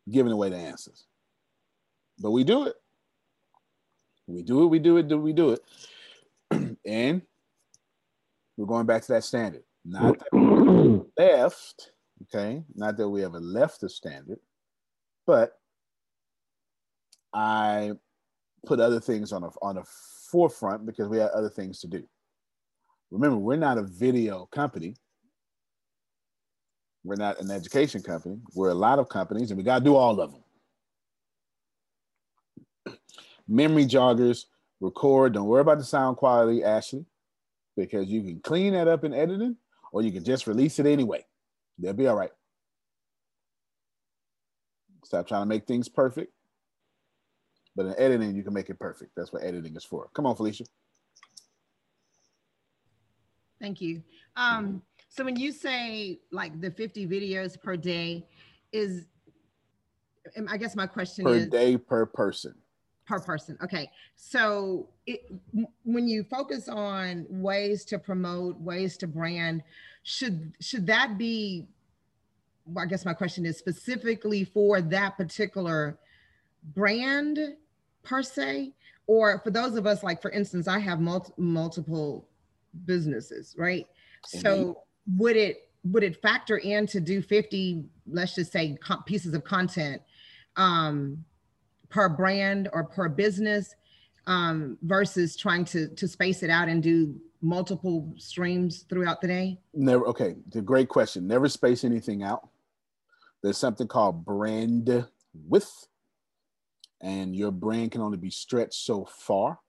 giving away the answers. But we do it. We do it, we do it, do we do it. and we're going back to that standard. Not that we left, okay, not that we ever left the standard, but I put other things on a on a forefront because we had other things to do. Remember, we're not a video company. We're not an education company. We're a lot of companies, and we got to do all of them. Memory joggers, record. Don't worry about the sound quality, Ashley, because you can clean that up in editing, or you can just release it anyway. They'll be all right. Stop trying to make things perfect. But in editing, you can make it perfect. That's what editing is for. Come on, Felicia. Thank you. Um, so when you say like the 50 videos per day, is I guess my question per is per day per person. Per person. Okay. So it, when you focus on ways to promote, ways to brand, should should that be Well, I guess my question is specifically for that particular brand per se, or for those of us, like for instance, I have multi- multiple businesses, right? Mm-hmm. So would it would it factor in to do 50, let's just say co- pieces of content um, per brand or per business um, versus trying to to space it out and do multiple streams throughout the day? Never. Okay, the great question. Never space anything out. There's something called brand width, and your brand can only be stretched so far.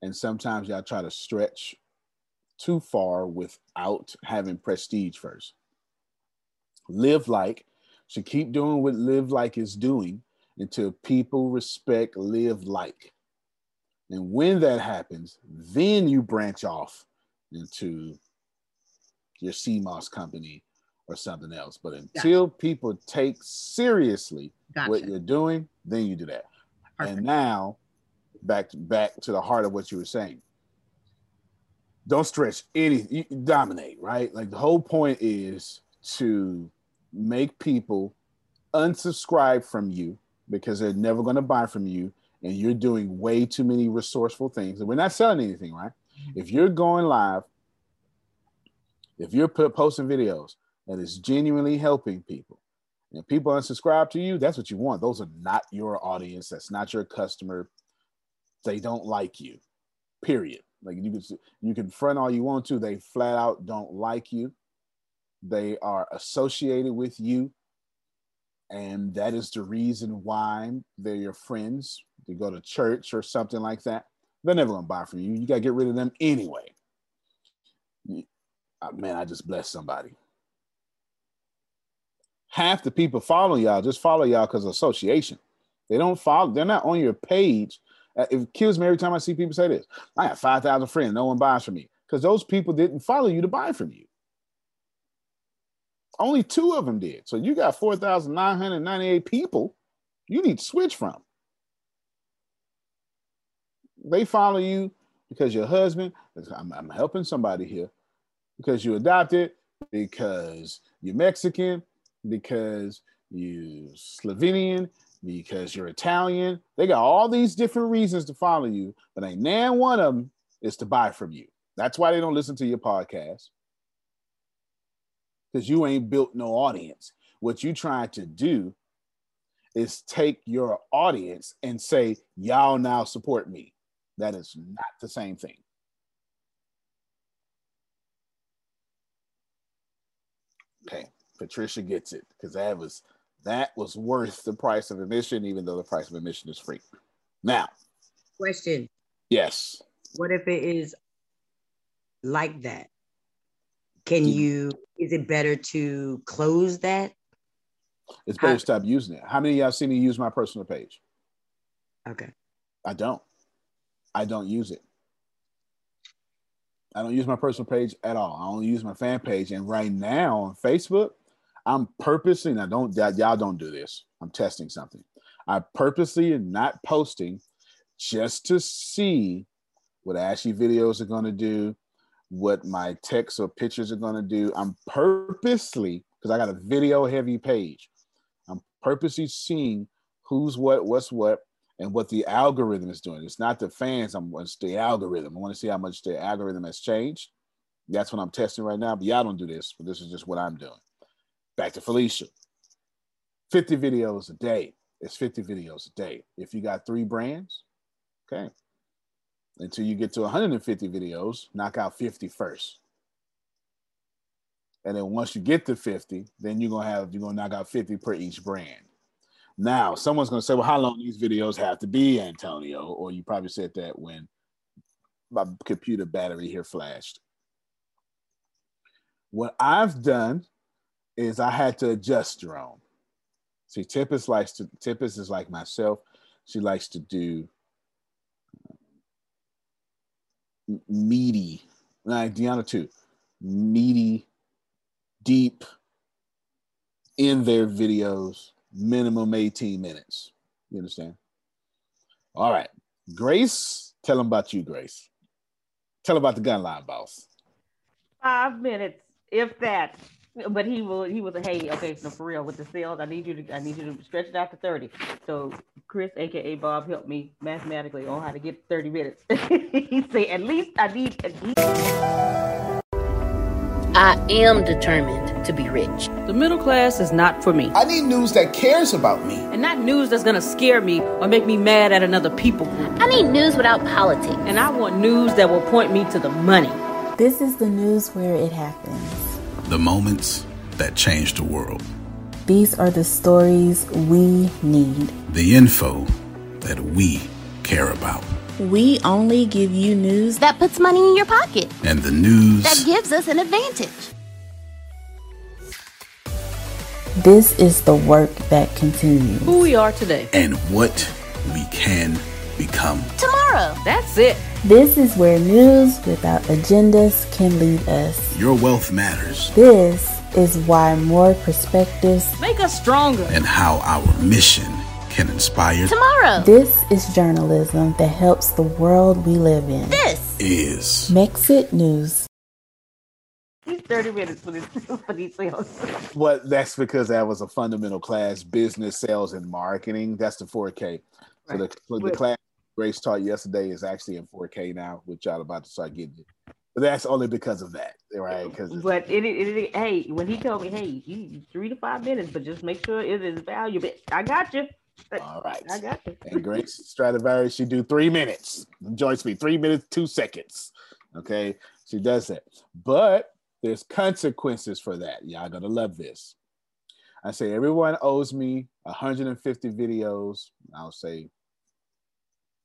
And sometimes y'all try to stretch too far without having prestige first. Live like should keep doing what Live Like is doing until people respect Live Like. And when that happens, then you branch off into your CMOS company or something else. But until gotcha. people take seriously gotcha. what you're doing, then you do that. Perfect. And now back to, back to the heart of what you were saying. Don't stretch any you dominate, right? Like the whole point is to make people unsubscribe from you because they're never going to buy from you and you're doing way too many resourceful things. And we're not selling anything right? Mm-hmm. If you're going live if you're posting videos that is genuinely helping people and people unsubscribe to you that's what you want. Those are not your audience. That's not your customer. They don't like you period. Like you can you can front all you want to. They flat out don't like you. They are associated with you and that is the reason why they're your friends. They go to church or something like that. They're never going to buy from you. You got to get rid of them anyway. Uh, man i just blessed somebody. Half the people follow y'all just follow y'all because of association. They don't follow they're not on your page. Uh, it kills me every time i see people say this. I have 5000 friends no one buys from me. Because those people didn't follow you to buy from you only two of them did. So you got 4,998 people you need to switch from. They follow you because your husband, I'm, I'm helping somebody here, because you adopted, because you're Mexican, because you're Slovenian, because you're Italian. They got all these different reasons to follow you, but ain't nan one of them is to buy from you. That's why they don't listen to your podcast because you ain't built no audience. What you trying to do is take your audience and say, y'all now support me. That is not the same thing. Okay, Patricia gets it because that was that was worth the price of admission, even though the price of admission is free. Now, Question. yes, What if it is like that? Can you, is it better to close that? it's better to stop using it. How many of y'all seen me use my personal page? Okay. I don't. I don't use it. I don't use my personal page at all. I only use my fan page. And right now on Facebook, I'm purposely now don't y'all don't do this. I'm testing something. I purposely am not posting just to see what Ashley videos are going to do, what my texts or pictures are going to do. I'm purposely because I got a video heavy page. I'm purposely seeing who's what, what's what, and what the algorithm is doing. It's not the fans. I'm it's the algorithm. I want to see how much the algorithm has changed. That's what I'm testing right now. But y'all don't do this. But this is just what I'm doing. Back to Felicia. 50 videos a day. It's 50 videos a day. If you got three brands, okay. Until you get to 150 videos, knock out 50 first. And then once you get to 50, then you're gonna have you're gonna knock out 50 per each brand. Now, someone's gonna say, Well, how long these videos have to be, Antonio? Or you probably said that when my computer battery here flashed. What I've done is I had to adjust Jerome. See, Tippis likes to Tippis is like myself. She likes to do meaty, like Deanna too, meaty, deep in their videos, minimum 18 minutes. You understand? All right. Grace, tell them about you, Grace. Tell them about the gun line boss. Five minutes, if that. But he will. He was a hey, okay, no, for real with the sales. I need you to. I need you to stretch it out to thirty. So Chris, aka Bob, helped me mathematically on how to get thirty minutes. he said, at least I need. At least. I am determined to be rich. The middle class is not for me. I need news that cares about me. And not news that's gonna scare me or make me mad at another people group. I need news without politics. And I want news that will point me to the money. This is the news where it happens. The moments that change the world. These are the stories we need. The info that we care about. We only give you news that puts money in your pocket. And the news that gives us an advantage. This is the work that continues. Who we are today. And what we can become. Tomorrow. That's it. This is where news without agendas can lead us. Your wealth matters. This is why more perspectives make us stronger. And how our mission can inspire tomorrow. This is journalism that helps the world we live in. This is Mexit News. He's 30 minutes for, this, for these sales. Well, that's because that was a fundamental class, business, sales, and marketing. That's the 4K. So the, so the class Grace taught yesterday is actually in 4K now, which y'all about to start getting it. But that's only because of that, right? Because but it, it, it, hey, when he told me, hey, you three to five minutes, but just make sure it is valuable. I got you. All right. I got you. and Grace Stradivarius, she do three minutes. Join me, three minutes, two seconds. Okay, she does that. But there's consequences for that. Y'all gonna love this. I say everyone owes me 150 videos. I'll say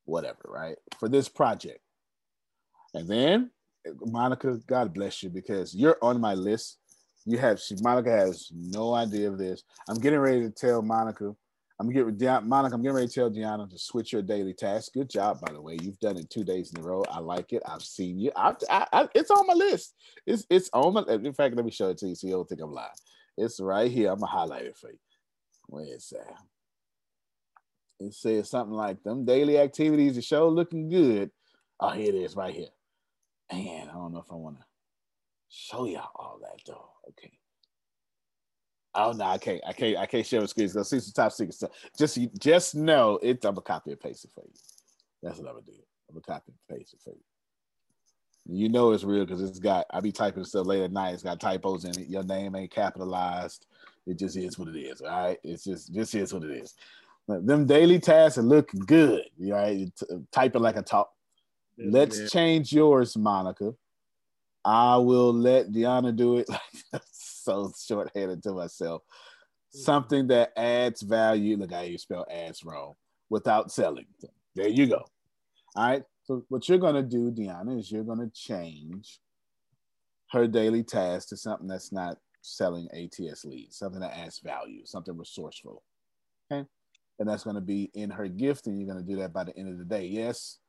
whatever, right? For this project. And then Monica, God bless you because you're on my list. You have she Monica has no idea of this. I'm getting ready to tell Monica. I'm getting Monica. I'm getting ready to tell Deanna to switch your daily task. Good job, by the way. You've done it two days in a row. I like it. I've seen you. I've, I, I, it's on my list. It's it's on my. In fact, let me show it to you so you don't think I'm lying. It's right here. I'm gonna highlight it for you. Where is that? It says something like them daily activities. The show looking good. Oh, here it is, right here. Man, I don't know if I want to show y'all all that though. Okay. Oh no, I can't. I can't. I can't share the screens. Go see some top secret stuff. Just just know it. I'm gonna copy and paste it for you. That's what I'm gonna do. I'm gonna copy and paste it for you. You know it's real because it's got. I be typing stuff late at night. It's got typos in it. Your name ain't capitalized. It just is what it is. All right. It's just just is what it is. Them daily tasks are looking good. You right? Typing like a talk. Let's yeah. change yours, Monica. I will let Deanna do it. Like so short-handed to myself. Mm-hmm. Something that adds value. Look, I you spell ads wrong without selling. So there you go. All right. So what you're gonna do, Deanna, is you're gonna change her daily task to something that's not selling ATS leads, something that adds value, something resourceful. Okay. And that's gonna be in her gift, and you're gonna do that by the end of the day. Yes.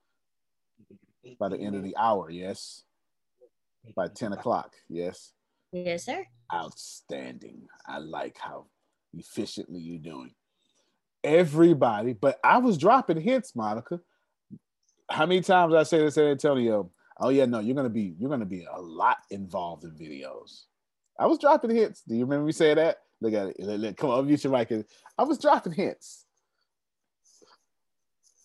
By the end of the hour, yes. By 10 o'clock, yes. Yes, sir. Outstanding. I like how efficiently you're doing. Everybody, but I was dropping hints, Monica. How many times I say to San Antonio, oh yeah, no, you're gonna be you're gonna be a lot involved in videos. I was dropping hints. Do you remember me saying that? Look at it. Come on, mute your mic. I was dropping hints.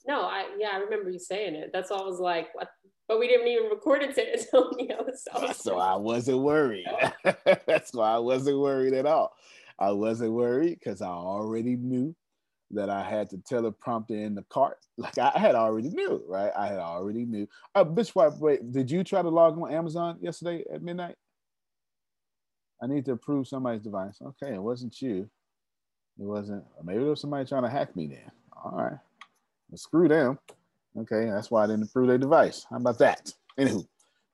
No, I yeah, I remember you saying it. That's all I was like, what? But we didn't even record it to Antonio. So, so I wasn't worried. That's why I wasn't worried at all. I wasn't worried because I already knew that I had to teleprompter in the cart. Like I had already knew, right? I had already knew. Uh, bitch, wait, wait, did you try to log on Amazon yesterday at midnight? I need to approve somebody's device. Okay, it wasn't you. It wasn't. Maybe there was somebody trying to hack me then. All right. Well, screw them. Okay, that's why I didn't approve their device. How about that? Anywho,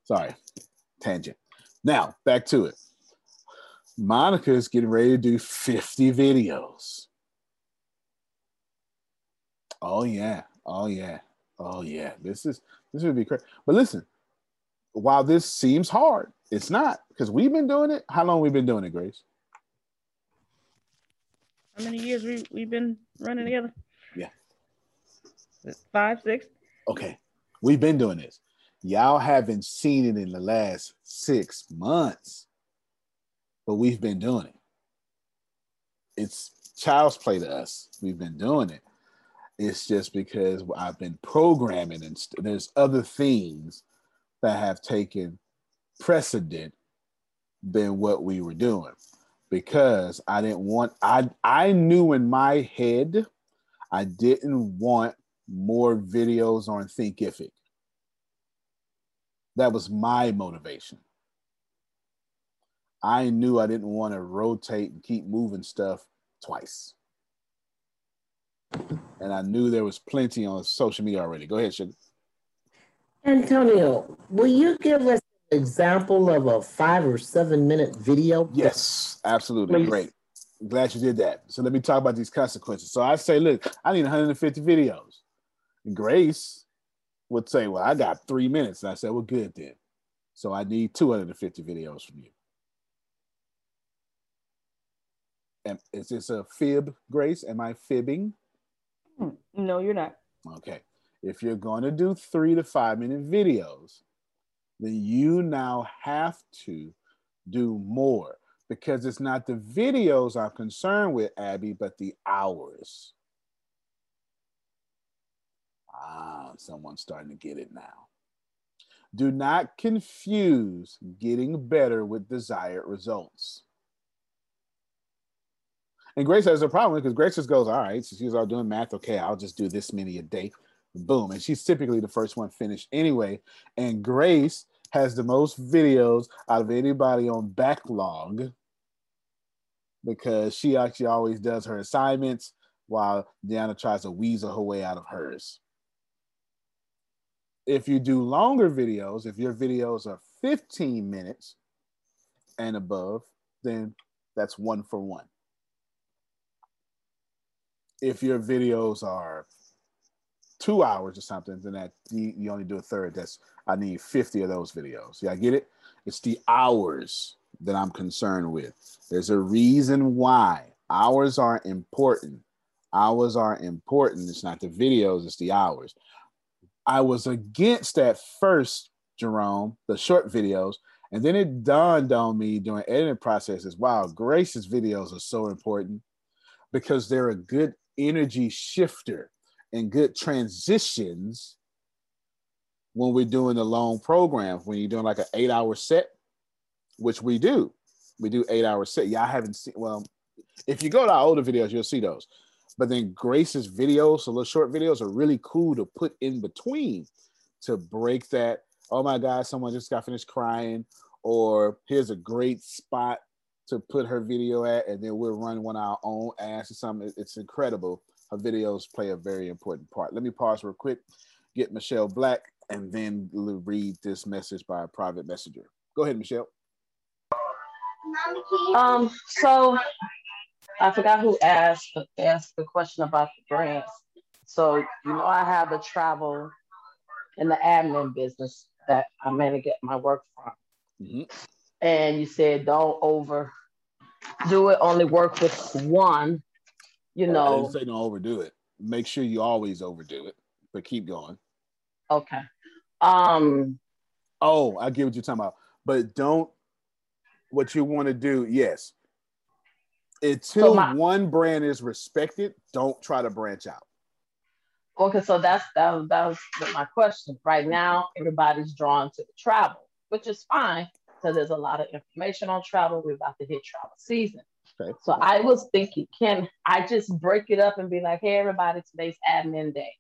sorry, tangent. Now back to it. Monica is getting ready to do 50 videos. Oh yeah, oh yeah, oh yeah. This is this would be crazy. But listen, while this seems hard, it's not because we've been doing it. How long we've been doing it, Grace? How many years we we've been running together? Five, six. Okay, we've been doing this. Y'all haven't seen it in the last six months, but we've been doing it. It's child's play to us. We've been doing it. It's just because I've been programming and st- there's other things that have taken precedent than what we were doing because I didn't want I I knew in my head I didn't want more videos on Thinkific. That was my motivation. I knew I didn't want to rotate and keep moving stuff twice. And I knew there was plenty on social media already. Go ahead, Sugar. Antonio, will you give us an example of a five or seven minute video? Yes, absolutely. Please. Great. Glad you did that. So let me talk about these consequences. So I say, look, I need 150 videos. Grace would say, well, I got three minutes. And I said, well, good then. So I need 250 videos from you. And is this a fib, Grace? Am I fibbing? Hmm. No, you're not. Okay. If you're going to do three to five minute videos, then you now have to do more because it's not the videos I'm concerned with, Abby, but the hours. Ah, someone's starting to get it now. Do not confuse getting better with desired results. And Grace has a problem because Grace just goes, all right, so she's all doing math. Okay, I'll just do this many a day. Boom. And she's typically the first one finished anyway. And Grace has the most videos out of anybody on backlog because she actually always does her assignments while Deanna tries to weasel her way out of hers. If you do longer videos, if your videos are 15 minutes and above, then that's one for one. If your videos are two hours or something, then that you, you only do a third. That's I need 50 of those videos. Yeah, I get it. It's the hours that I'm concerned with. There's a reason why hours are important. Hours are important. It's not the videos, it's the hours. I was against at first, Jerome, the short videos, And then it dawned on me during editing processes, wow, Grace's videos are so important because they're a good energy shifter and good transitions when we're doing the long program. When you're doing like an eight hour set, which we do, we do eight hour set. Yeah, I haven't seen, well, if you go to our older videos, you'll see those. But then Grace's videos, so little short videos, are really cool to put in between to break that. Oh my God, someone just got finished crying, or here's a great spot to put her video at, and then we'll run one our own ads or something. It's incredible. Her videos play a very important part. Let me pause real quick, get Michelle Black, and then read this message by a private messenger. Go ahead, Michelle. Um, so I forgot who asked asked the question about the brands. So you know I have the travel and the admin business that I'm gonna get my work from. Mm-hmm. And you said don't over do it, only work with one, you I know. didn't say don't overdo it. Make sure you always overdo it, but keep going. Okay. Um Oh, I get what you're talking about. But don't what you want to do, yes. Until my- one brand is respected, don't try to branch out. Okay, so that's that was that was my question. Right now, everybody's drawn to the travel, which is fine because there's a lot of information on travel. We're about to hit travel season. Okay. So I was thinking, can I just break it up and be like, hey, everybody, today's admin day,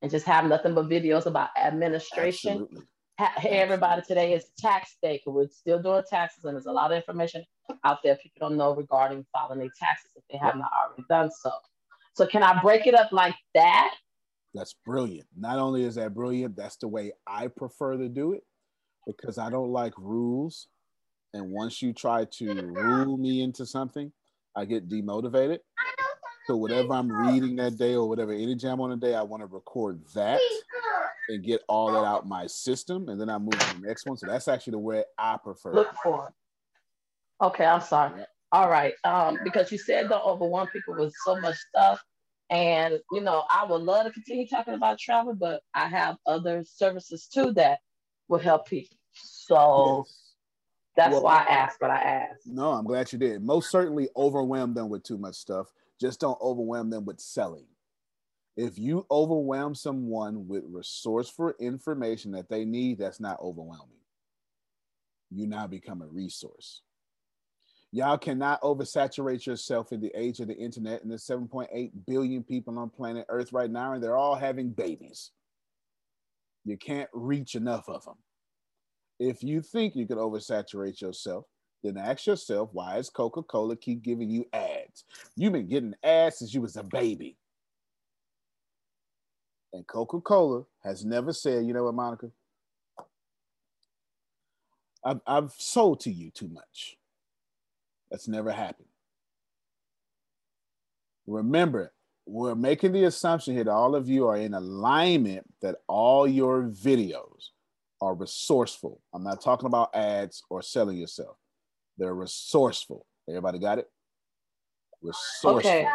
and just have nothing but videos about administration. Absolutely. Hey, everybody, today is tax day because we're still doing taxes, and there's a lot of information out there people don't know regarding filing their taxes if they have not already done so. So can I break it up like that? That's brilliant. Not only is that brilliant, that's the way I prefer to do it because I don't like rules. And once you try to rule me into something, I get demotivated. So whatever I'm reading that day or whatever energy I'm on a day, I want to record that and get all that out my system, and then I move to the next one. So that's actually the way I prefer. Look for. Okay, I'm sorry. All right. Um, because you said don't overwhelm people with so much stuff. And you know, I would love to continue talking about travel, but I have other services too that will help people. So that's Well- why I asked what I asked. No, I'm glad you did. Most certainly overwhelm them with too much stuff. Just don't overwhelm them with selling. If you overwhelm someone with resourceful information that they need, that's not overwhelming. You now become a resource. Y'all cannot oversaturate yourself in the age of the internet and there's 7.8 billion people on planet Earth right now, and they're all having babies. You can't reach enough of them. If you think you can oversaturate yourself, then ask yourself why does Coca-Cola keep giving you ads? You've been getting ads since you was a baby. And Coca-Cola has never said, you know what, Monica? I've, I've sold to you too much. That's never happened. Remember, we're making the assumption here that all of you are in alignment that all your videos are resourceful. I'm not talking about ads or selling yourself. They're resourceful. Everybody got it? Resourceful. Okay.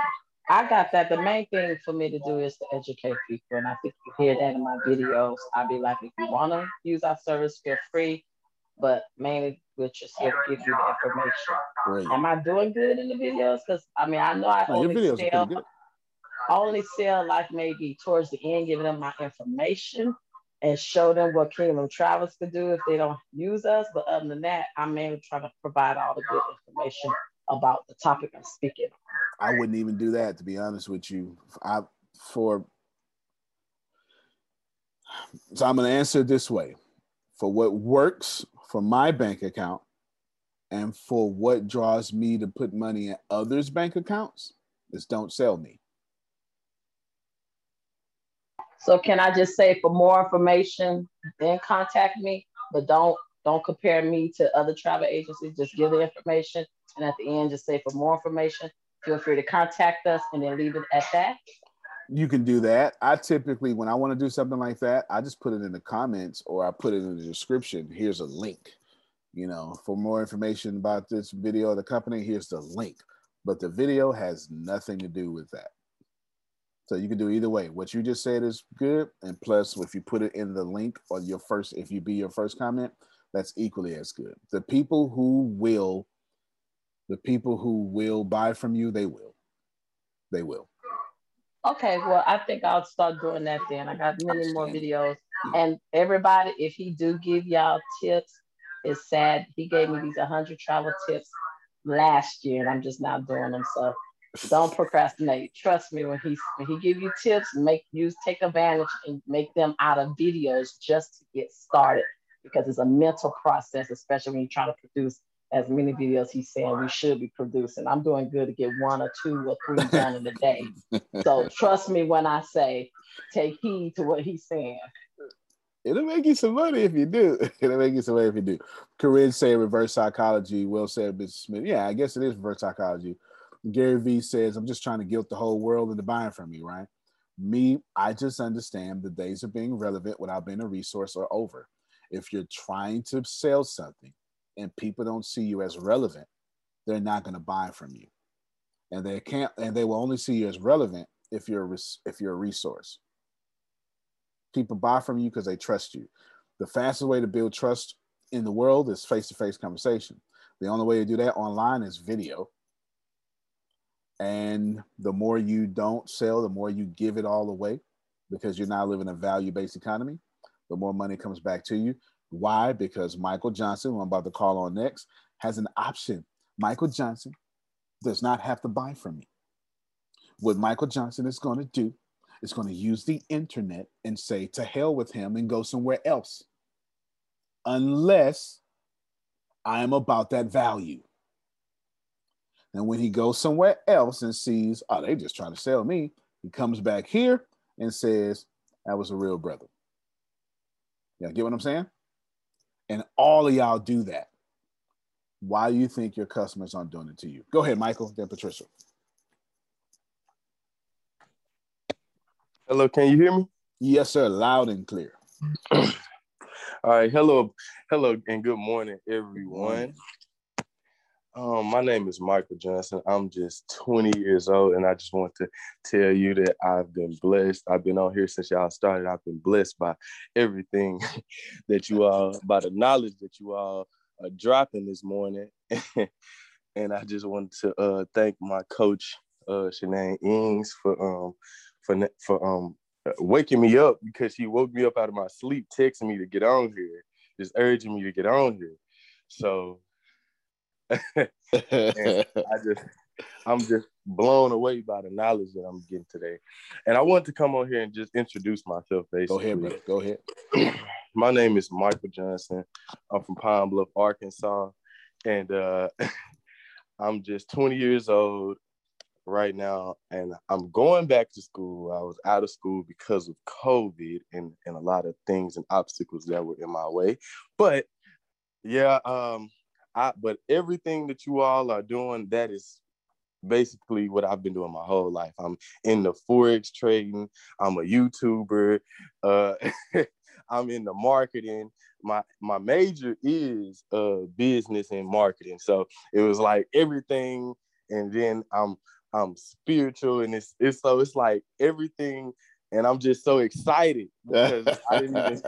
I got that. The main thing for me to do is to educate people. And I think you hear that in my videos. I'll be like, if you want to use our service, feel free. But mainly, we're just here to give you the information. Great. Am I doing good in the videos? Because I mean, I know I No, only sell, pretty good. I only sell like maybe towards the end, giving them my information and show them what Kingdom Travels could do if they don't use us. But other than that, I'm mainly trying to provide all the good information about the topic I'm speaking. I wouldn't even do that to be honest with you. I for so I'm gonna answer it this way. For what works for my bank account and for what draws me to put money in others' bank accounts, is don't sell me. So can I just say for more information, then contact me, but don't don't compare me to other travel agencies. Just give the information, and at the end, just say for more information, feel free to contact us, and then leave it at that. You can do that. I typically, when I want to do something like that, I just put it in the comments or I put it in the description. Here's a link. You know, for more information about this video of the company, here's the link. But the video has nothing to do with that. So you can do either way. What you just said is good. And plus, if you put it in the link or your first, if you be your first comment, that's equally as good. The people who will, the people who will buy from you, they will. They will. Okay, well, I think I'll start doing that then. I got many more videos. And everybody, if he do give y'all tips, it's sad. He gave me these 100 travel tips last year, and I'm just now doing them. So don't procrastinate. Trust me when he when he give you tips, make use take advantage and make them out of videos just to get started because it's a mental process, especially when you're trying to produce as many videos he's saying we should be producing. I'm doing good to get one or two or three done in a day. So trust me when I say take heed to what he's saying. It'll make you some money if you do. It'll make you some money if you do. Corinne say reverse psychology. Will said Mrs. Smith. Yeah, I guess it is reverse psychology. Gary Vee says, I'm just trying to guilt the whole world into buying from me, right? Me, I just understand the days of being relevant without being a resource are over. If you're trying to sell something and people don't see you as relevant, they're not going to buy from you. And they can't and they will only see you as relevant if you're a, if you're a resource. People buy from you because they trust you. The fastest way to build trust in the world is face-to-face conversation. The only way to do that online is video and the more you don't sell, the more you give it all away because you're now living a value based economy, the more money comes back to you. Why? Because Michael Johnson, who I'm about to call on next, has an option. Michael Johnson does not have to buy from me. What Michael Johnson is going to do is going to use the internet and say to hell with him and go somewhere else. Unless I am about that value. And when he goes somewhere else and sees, oh, they just trying to sell me, he comes back here and says, that was a real brother. Yeah, get what I'm saying? And all of y'all do that. Why do you think your customers aren't doing it to you? Go ahead, Michael, then Patricia. Hello, can you hear me? Yes, sir, loud and clear. All right, hello, hello, and good morning, everyone. Um, my name is Michael Johnson. I'm just 20 years old, and I just want to tell you that I've been blessed. I've been on here since y'all started. I've been blessed by everything that you all, by the knowledge that you all are dropping this morning. and I just wanted to uh, thank my coach, uh, Shanann Ings, for um for for um waking me up because she woke me up out of my sleep, texting me to get on here, just urging me to get on here. So I just I'm just blown away by the knowledge that I'm getting today. And I want to come on here and just introduce myself basically. Go ahead, brother. Go ahead. My name is Michael Johnson. I'm from Pine Bluff, Arkansas. And uh, I'm just 20 years old right now. And I'm going back to school. I was out of school because of COVID and, and a lot of things and obstacles that were in my way. But yeah, um, I but everything that you all are doing, that is basically what I've been doing my whole life. I'm in the forex trading. I'm a YouTuber. Uh, I'm in the marketing. My my major is uh business and marketing. So it was like everything, and then I'm I'm spiritual, and it's it's so it's like everything, and I'm just so excited because I didn't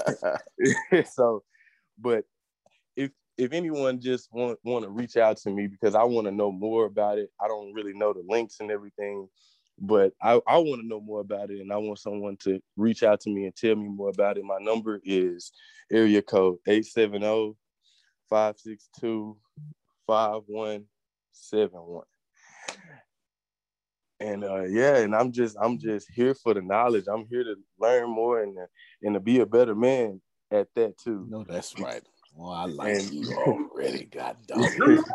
even so. But if anyone just want want to reach out to me because I want to know more about it. I don't really know the links and everything, but I, I want to know more about it and I want someone to reach out to me and tell me more about it. My number is area code 870 562 5171. And uh, yeah, and I'm just I'm just here for the knowledge. I'm here to learn more and and to be a better man at that too. No, that's right. Oh, I like and, you already. God dog. Welcome.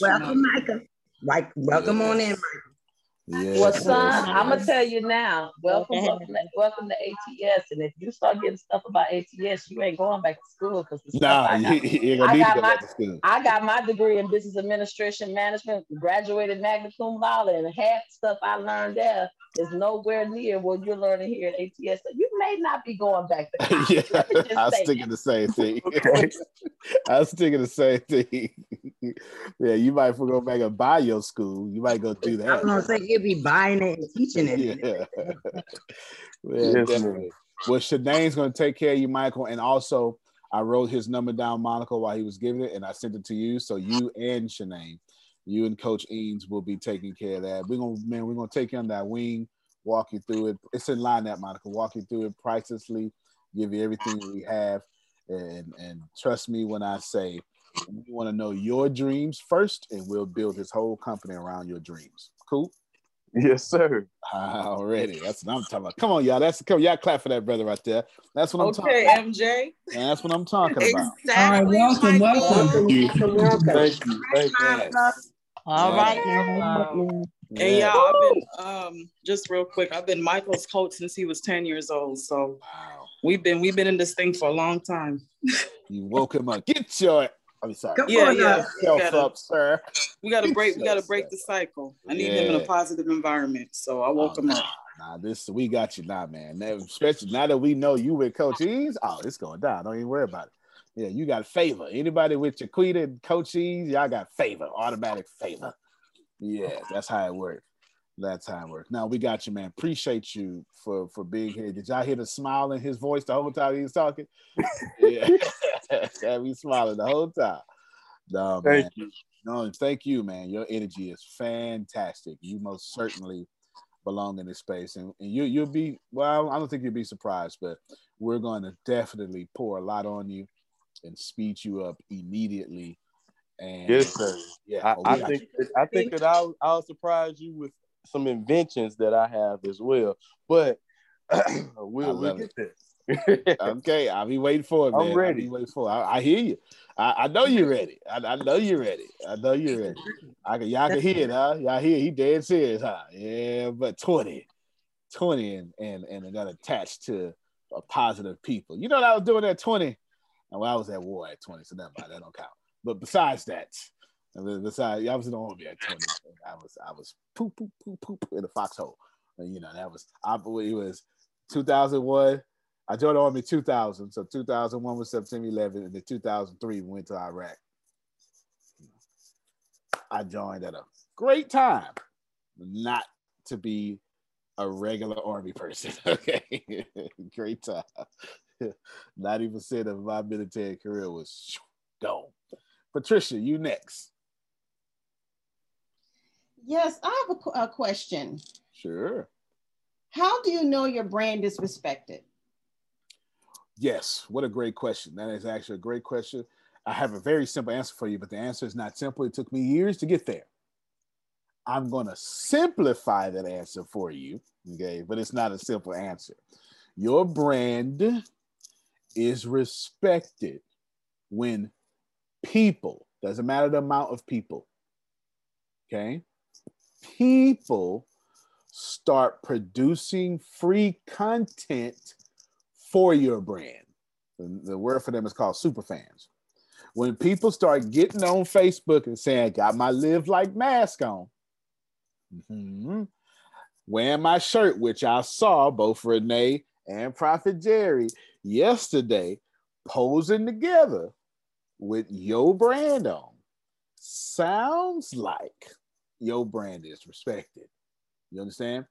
welcome, Micah. Right, welcome yes. on in, Micah. Yeah. Well, son, I'm gonna tell you now. Welcome, welcome, to, welcome to ATS. And if you start getting stuff about ATS, you ain't going back to school because nah, I got, you, you I got my I got my degree in business administration management, graduated magna cum laude, and half stuff I learned there is nowhere near what you're learning here at ATS. So you may not be going back to college. yeah, I'm sticking the same thing. I was thinking the same thing. yeah, you might go back and buy your school. You might go do that. I'm gonna say you'll be buying it and teaching it. yeah. yeah yes, definitely. Well, Shadane's gonna take care of you, Michael, and also I wrote his number down, Monica, while he was giving it, and I sent it to you. So you and Shanae, you and Coach Eames will be taking care of that. We're gonna, man, we're gonna take you on that wing, walk you through it. It's in line that Monica, walk you through it pricelessly, give you everything we have, and and trust me when I say we want to know your dreams first, and we'll build his whole company around your dreams. Cool. Yes, sir. Already. That's what I'm talking about. Come on, y'all. That's come. Y'all clap for that brother right there. That's what I'm Okay, talking about. MJ. And that's what I'm talking about. Exactly. welcome, welcome. Welcome, welcome. Thank you. Thank you. All right. And Yeah. y'all, I've been um just real quick. I've been Michael's coach since he was 10 years old. So we've been we've been in this thing for a long time. You woke him up. Get your. I'm sorry. yeah, Get yeah. yourself We gotta, up, sir. we gotta break we gotta break the cycle. I need him in a positive environment. So I woke oh, him up. Nah, this we got you now, man. Now, especially now that we know you with Coach Ease, oh, it's going down. Don't even worry about it. Yeah, you got favor. Anybody with Jaquita and Coach Ease, y'all got favor, automatic favor. Yeah, that's how it works. That's how it works. Now we got you, man. Appreciate you for for being here. Did y'all hear the smile in his voice the whole time he was talking? yeah, had me smiling the whole time. No, Thank man. you. No, thank you, man. Your energy is fantastic. You most certainly belong in this space, and, and you you'll be well. I don't think you'll be surprised, but we're going to definitely pour a lot on you and speed you up immediately. And Yes, sir. Yeah, I, oh, I think you. I think that I'll I'll surprise you with some inventions that I have as well. But we'll, get there. okay, I'll be waiting for it, I'm man. I'll ready. waiting for it. I, I hear you. I, I know you're ready. I, I know you're ready. I know you're ready. I can, y'all can hear it, huh? Y'all hear he dead serious, huh? Yeah, but 20, 20 and and and got attached to a positive people. You know what I was doing at 20? And well, I was at war at 20, so mind, that don't count. But besides that, besides, I was in the army at 20. I was I was poop poop poop poop in the foxhole. And, you know, that was I it was 2001. I joined the army 2000. So 2001 was September 11, and then 2003 we went to Iraq. I joined at a great time, not to be a regular army person. Okay, great time. 90% of my military career was gone. Patricia, you next. Yes, I have a, a question. Sure. How do you know your brand is respected? Yes, what a great question. That is actually a great question. I have a very simple answer for you, but the answer is not simple. It took me years to get there. I'm going to simplify that answer for you, okay? But it's not a simple answer. Your brand is respected when people, doesn't matter the amount of people, okay? People start producing free content for your brand. The, the word for them is called super fans. When people start getting on Facebook and saying, "Got my live like mask on," mm-hmm. wearing my shirt, which I saw both Renee and Prophet Jerry yesterday posing together with your brand on, sounds like your brand is respected. You understand?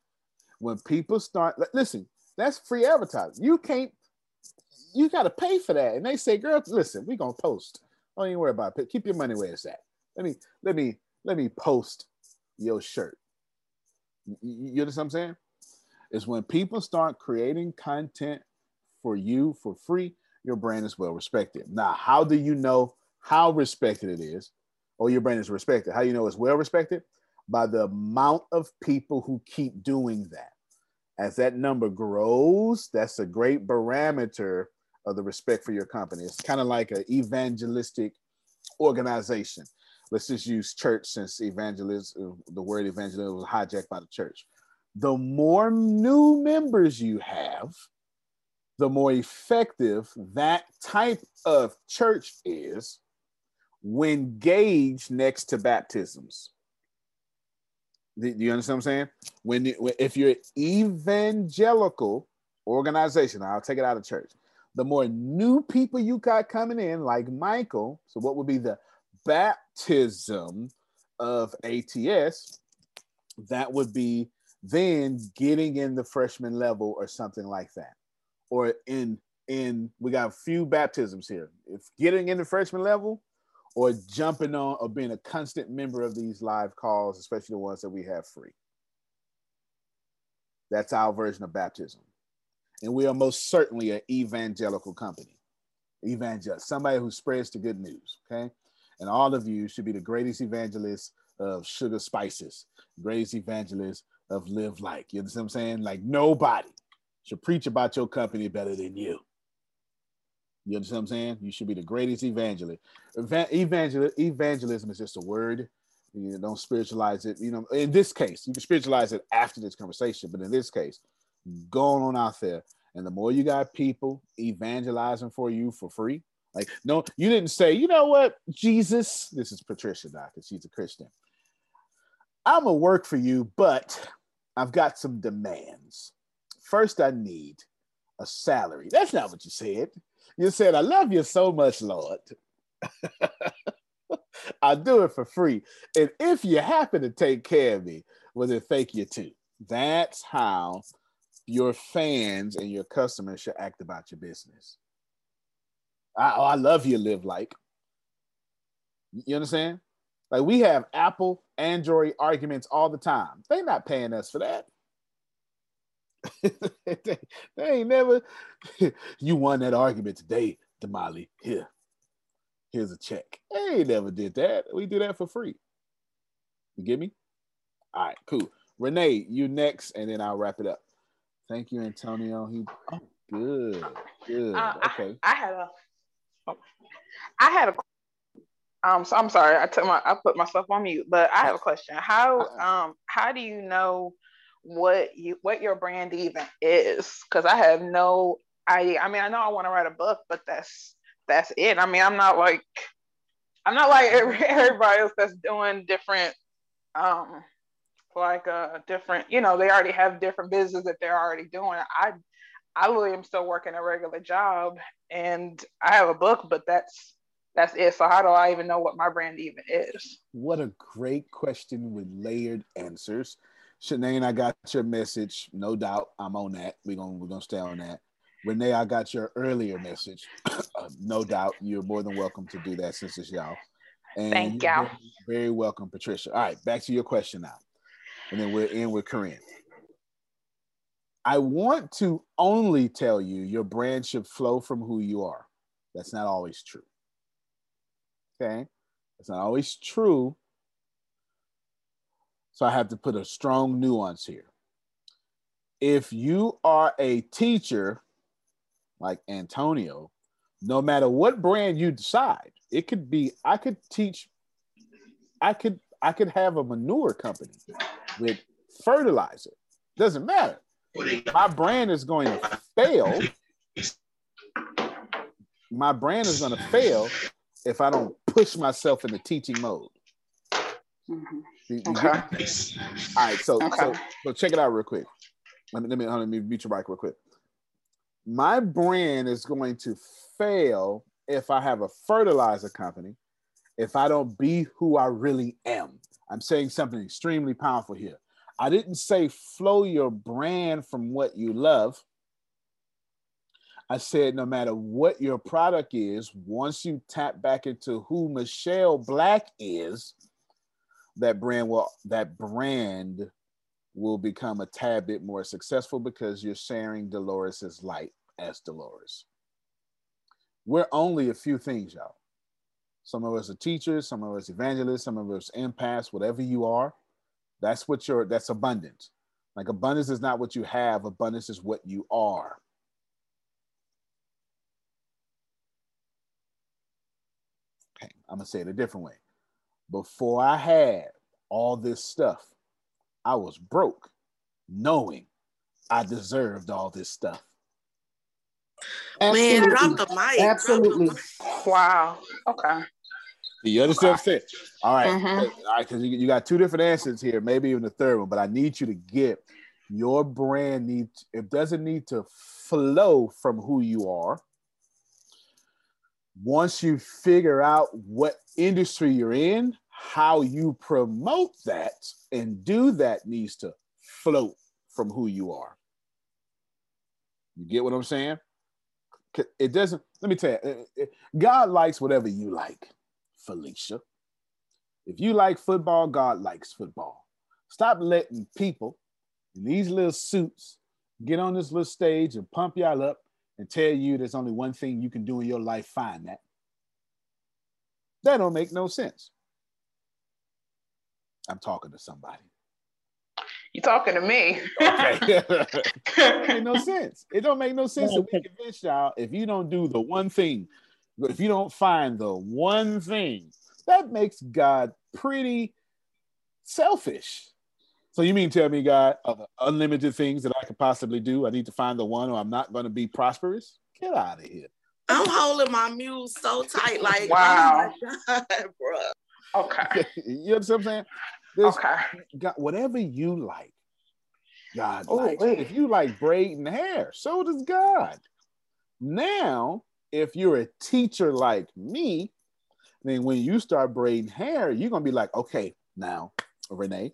When people start, listen, that's free advertising. You can't, you got to pay for that. And they say, girl, listen, we're to post. Don't even worry about it. Keep your money where it's at. Let me, let me, let me post your shirt. You, understand what I'm saying? Is when people start creating content for you for free, your brand is well respected. Now, how do you know how respected it is? Or your brand is respected. How do you know it's well respected? By the amount of people who keep doing that. As that number grows, that's a great barometer of the respect for your company. It's kind of like an evangelistic organization. Let's just use church since evangelism, the word evangelism was hijacked by the church. The more new members you have, the more effective that type of church is when gauged next to baptisms. Do you understand what I'm saying? When- if you're evangelical organization, I'll take it out of church. The more new people you got coming in, like Michael, so what would be the baptism of ATS? That would be then getting in the freshman level or something like that, or in in we got a few baptisms here. If getting in the freshman level or jumping on or being a constant member of these live calls, especially the ones that we have free. That's our version of baptism. And we are most certainly an evangelical company. Evangel, somebody who spreads the good news. Okay. And all of you should be the greatest evangelists of sugar spices, greatest evangelists of live like. You understand what I'm saying? Like nobody should preach about your company better than you. You understand what I'm saying? You should be the greatest evangelist. Evangel- evangelism is just a word. You don't spiritualize it. You know, in this case, you can spiritualize it after this conversation, but in this case, going on out there, and the more you got people evangelizing for you for free, like no, you didn't say, you know what, Jesus. This is Patricia, doctor. She's a Christian. I'm gonna work for you, but I've got some demands. First, I need a salary. That's not what you said. You said, I love you so much, Lord. I'll do it for free. And if you happen to take care of me, well, then thank you too. That's how your fans and your customers should act about your business. I, oh, I love you, live like. You understand? Like we have Apple, Android arguments all the time. They're not paying us for that. They, they ain't never. you won that argument today, Damali. Here, here's a check. They ain't never did that. We do that for free. You get me? All right, cool. Renee, you next, and then I'll wrap it up. Thank you, Antonio. He oh, good, good. Uh, okay. I, I had a, oh, I had a. Um, so I'm sorry, I took my, I put myself on mute, but I have a question. How, um, how do you know what you, what your brand even is? Because I have no idea. I mean, I know I want to write a book, but that's that's it. I mean, I'm not like, I'm not like everybody else that's doing different, um, like uh different. You know, they already have different business that they're already doing. I, I really am still working a regular job, and I have a book, but that's that's it. So how do I even know what my brand even is? What a great question with layered answers. Shanae, I got your message. No doubt, I'm on that. We're gonna we're gonna stay on that. Renee, I got your earlier message. no doubt, you're more than welcome to do that since it's y'all. And Thank you. Very, very welcome, Patricia. All right, back to your question now, and then we're in with Corinne. I want to only tell you your brand should flow from who you are. That's not always true. Okay. It's not always true. So I have to put a strong nuance here. If you are a teacher like Antonio, no matter what brand you decide, it could be, I could teach, I could, I could have a manure company with fertilizer. Doesn't matter. My brand is going to fail. My brand is going to fail if I don't push myself into teaching mode. Mm-hmm. You- you Okay. get- All right, so, so so check it out real quick. Let me let me let me mute your mic real quick. My brand is going to fail if I have a fertilizer company, if I don't be who I really am. I'm saying something extremely powerful here. I didn't say flow your brand from what you love. I said, no matter what your product is, once you tap back into who Michelle Black is, that brand will that brand will become a tad bit more successful because you're sharing Dolores's light as Dolores. We're only a few things, y'all. Some of us are teachers, some of us evangelists, some of us empaths, whatever you are. That's what your that's abundance. Like abundance is not what you have, abundance is what you are. Okay, I'm gonna say it a different way. Before I had all this stuff, I was broke, knowing I deserved all this stuff. Man, drop the mic. Absolutely. Wow. Okay. Do you understand what I'm saying? All right. Mhm. All right, because you, you got two different answers here, maybe even the third one, but I need you to get your brand needs it doesn't need to flow from who you are. Once you figure out what industry you're in, how you promote that and do that needs to float from who you are. You get what I'm saying? It doesn't. Let me tell you, God likes whatever you like, Felicia. If you like football, God likes football. Stop letting people in these little suits get on this little stage and pump y'all up and tell you there's only one thing you can do in your life. Find that. That don't make no sense. I'm talking to somebody. You talking to me? Okay. it make no sense. It don't make no sense to we convince y'all if you don't do the one thing, if you don't find the one thing, that makes God pretty selfish. So you mean tell me, God, of unlimited things that I could possibly do, I need to find the one or I'm not going to be prosperous? Get out of here. I'm holding my mule so tight, like oh wow, oh my God, bro. Okay. you know what I'm saying? There's, okay. God, whatever you like, God oh, likes. Wait. If you like braiding hair, so does God. Now, if you're a teacher like me, then when you start braiding hair, you're gonna be like, okay, now, Renee,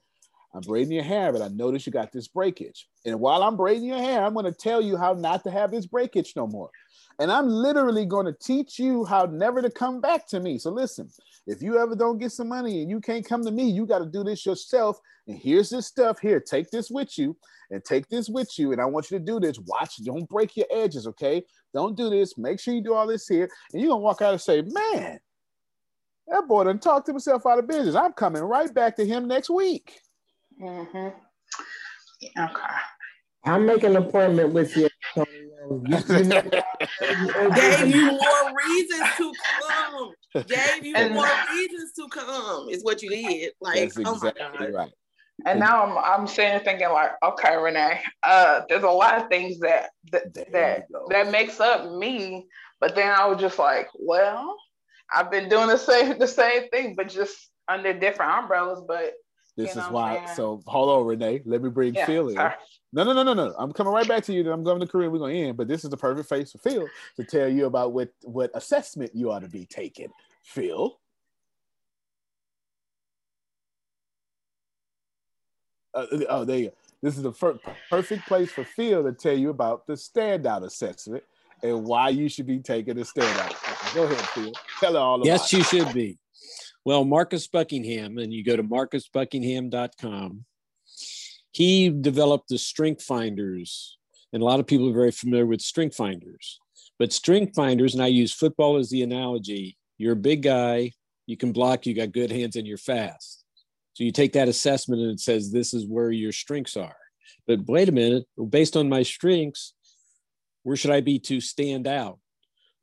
I'm braiding your hair, but I notice you got this breakage. And while I'm braiding your hair, I'm gonna tell you how not to have this breakage no more. And I'm literally going to teach you how never to come back to me. So listen, if you ever don't get some money and you can't come to me, you got to do this yourself. And here's this stuff here. Take this with you and take this with you. And I want you to do this. Watch, don't break your edges, okay? Don't do this. Make sure you do all this here. And you're going to walk out and say, man, that boy done talked himself out of business. I'm coming right back to him next week. Mm-hmm. Okay. I'll make an appointment with you. You, you know, Gave you more reasons to come. Gave you more reasons to come. Is what you did. Like, That's oh my exactly God. right. And now I'm I'm sitting thinking like, okay, Renee, uh, there's a lot of things that that that, that makes up me. But then I was just like, well, I've been doing the same the same thing, but just under different umbrellas. But This you is know why. what saying? So hold on, Renee. Let me bring Yeah, Phil in. sorry. No, no, no, no, no. I'm coming right back to you. Then I'm going to Corinne. We're going to end. But this is the perfect face for Phil to tell you about what what assessment you ought to be taking. Phil. Uh, oh, there you go. This is the fir- perfect place for Phil to tell you about the standout assessment and why you should be taking the standout. assessment. Go ahead, Phil. Tell her all about Yes, it. you should be. Well, Marcus Buckingham, and you go to marcusbuckingham.com. He developed the Strength Finders, and a lot of people are very familiar with Strength Finders. But Strength Finders, and I use football as the analogy. You're a big guy, you can block, you got good hands, and you're fast. So you take that assessment and it says this is where your strengths are. But wait a minute, based on my strengths, where should I be to stand out?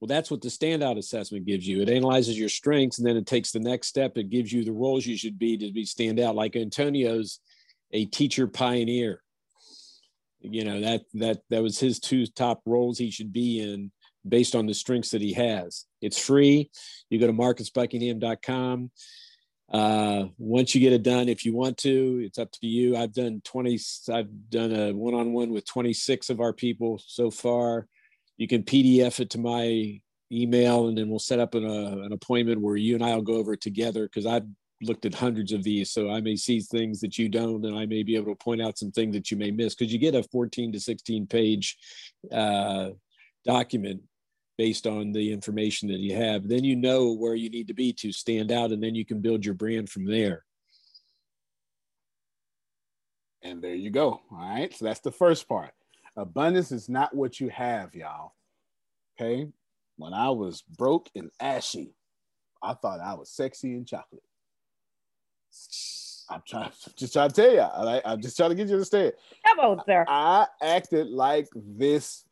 Well, that's what the standout assessment gives you. It analyzes your strengths and then it takes the next step. It gives you the roles you should be to be stand out. Like Antonio's a teacher pioneer. You know, that that that was his two top roles he should be in based on the strengths that he has. It's free. You go to marcusbuckingham.com. Uh, once you get it done, if you want to, it's up to you. I've done 20, I've done a one-on-one with 26 of our people so far. You can PDF it to my email and then we'll set up an, uh, an appointment where you and I will go over it together because I've looked at hundreds of these. So I may see things that you don't, and I may be able to point out some things that you may miss because you get a 14 to 16 page uh, document based on the information that you have. Then you know where you need to be to stand out, and then you can build your brand from there. And there you go. All right. So that's the first part. Abundance is not what you have, y'all. Okay. When I was broke and ashy, I thought I was sexy and chocolate. I'm trying, just trying to tell you. All right? I'm just trying to get you to understand. Come on, sir. I acted like this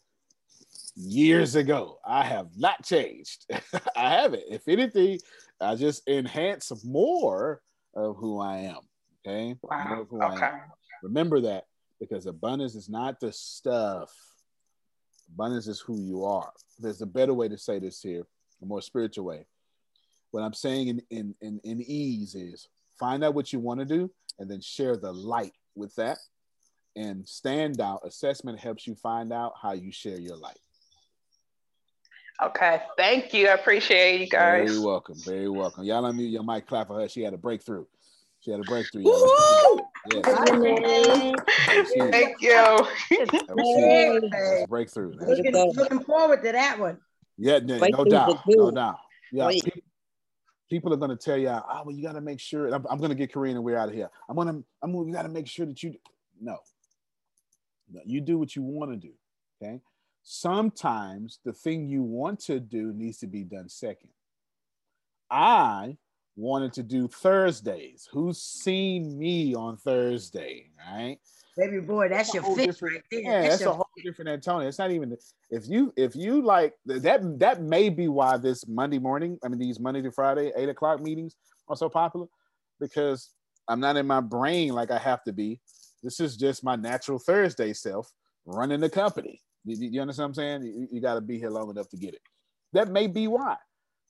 years ago. I have not changed. I haven't. If anything, I just enhance more of who I am. Okay. Wow. More of I Okay. am. Remember that because abundance is not the stuff. Abundance is who you are. There's a better way to say this here, a more spiritual way. What I'm saying in in in, in ease is find out what you want to do and then share the light with that. And standout assessment helps you find out how you share your light. Okay. Thank you. I appreciate you guys. Very welcome. Very welcome. Y'all unmute your mic, clap for her. She had a breakthrough. She had a breakthrough. Woo-hoo! Thank you. That's breakthrough. Looking, looking forward to that one. Yeah, no, no doubt, no doubt. Yeah, Wait. people are gonna tell you, oh, well, you gotta make sure. I'm, I'm gonna get Corinne and we're out of here. I'm gonna, I'm gonna, you gotta make sure that you, no, no, you do what you want to do. Okay. Sometimes the thing you want to do needs to be done second. I wanted to do Thursdays. Who's seen me on Thursday? Right. Baby boy, that's your whole fit right there. Yeah, That's that's your a whole different Antonio. It's not even if you if you like that that may be why this Monday morning, I mean these Monday to Friday eight o'clock meetings are so popular because I'm not in my brain like I have to be. This is just my natural Thursday self running the company. You, you- you understand what I'm saying? You, you got to be here long enough to get it. That may be why,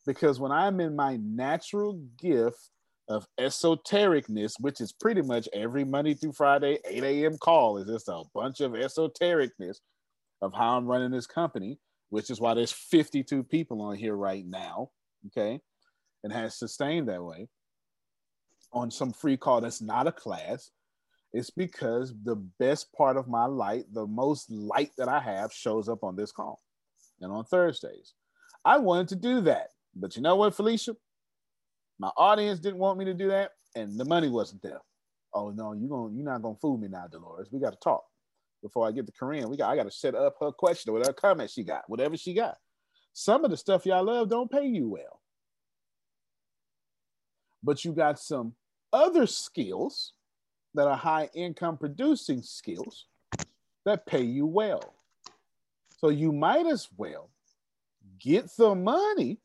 because when I'm in my natural gift of esotericness, which is pretty much every Monday through Friday, 8 a.m. call, is just a bunch of esotericness of how I'm running this company, which is why there's 52 people on here right now, okay, and has sustained that way on some free call that's not a class. It's because the best part of my light, the most light that I have, shows up on this call and on Thursdays. I wanted to do that, but you know what, Felicia? My audience didn't want me to do that, and the money wasn't there. Oh no, you going you're not gonna fool me now, Dolores. We got to talk before I get to Corinne. We got I got to set up her question or whatever comment she got, whatever she got. Some of the stuff y'all love don't pay you well, but you got some other skills that are high income producing skills that pay you well. So you might as well get the money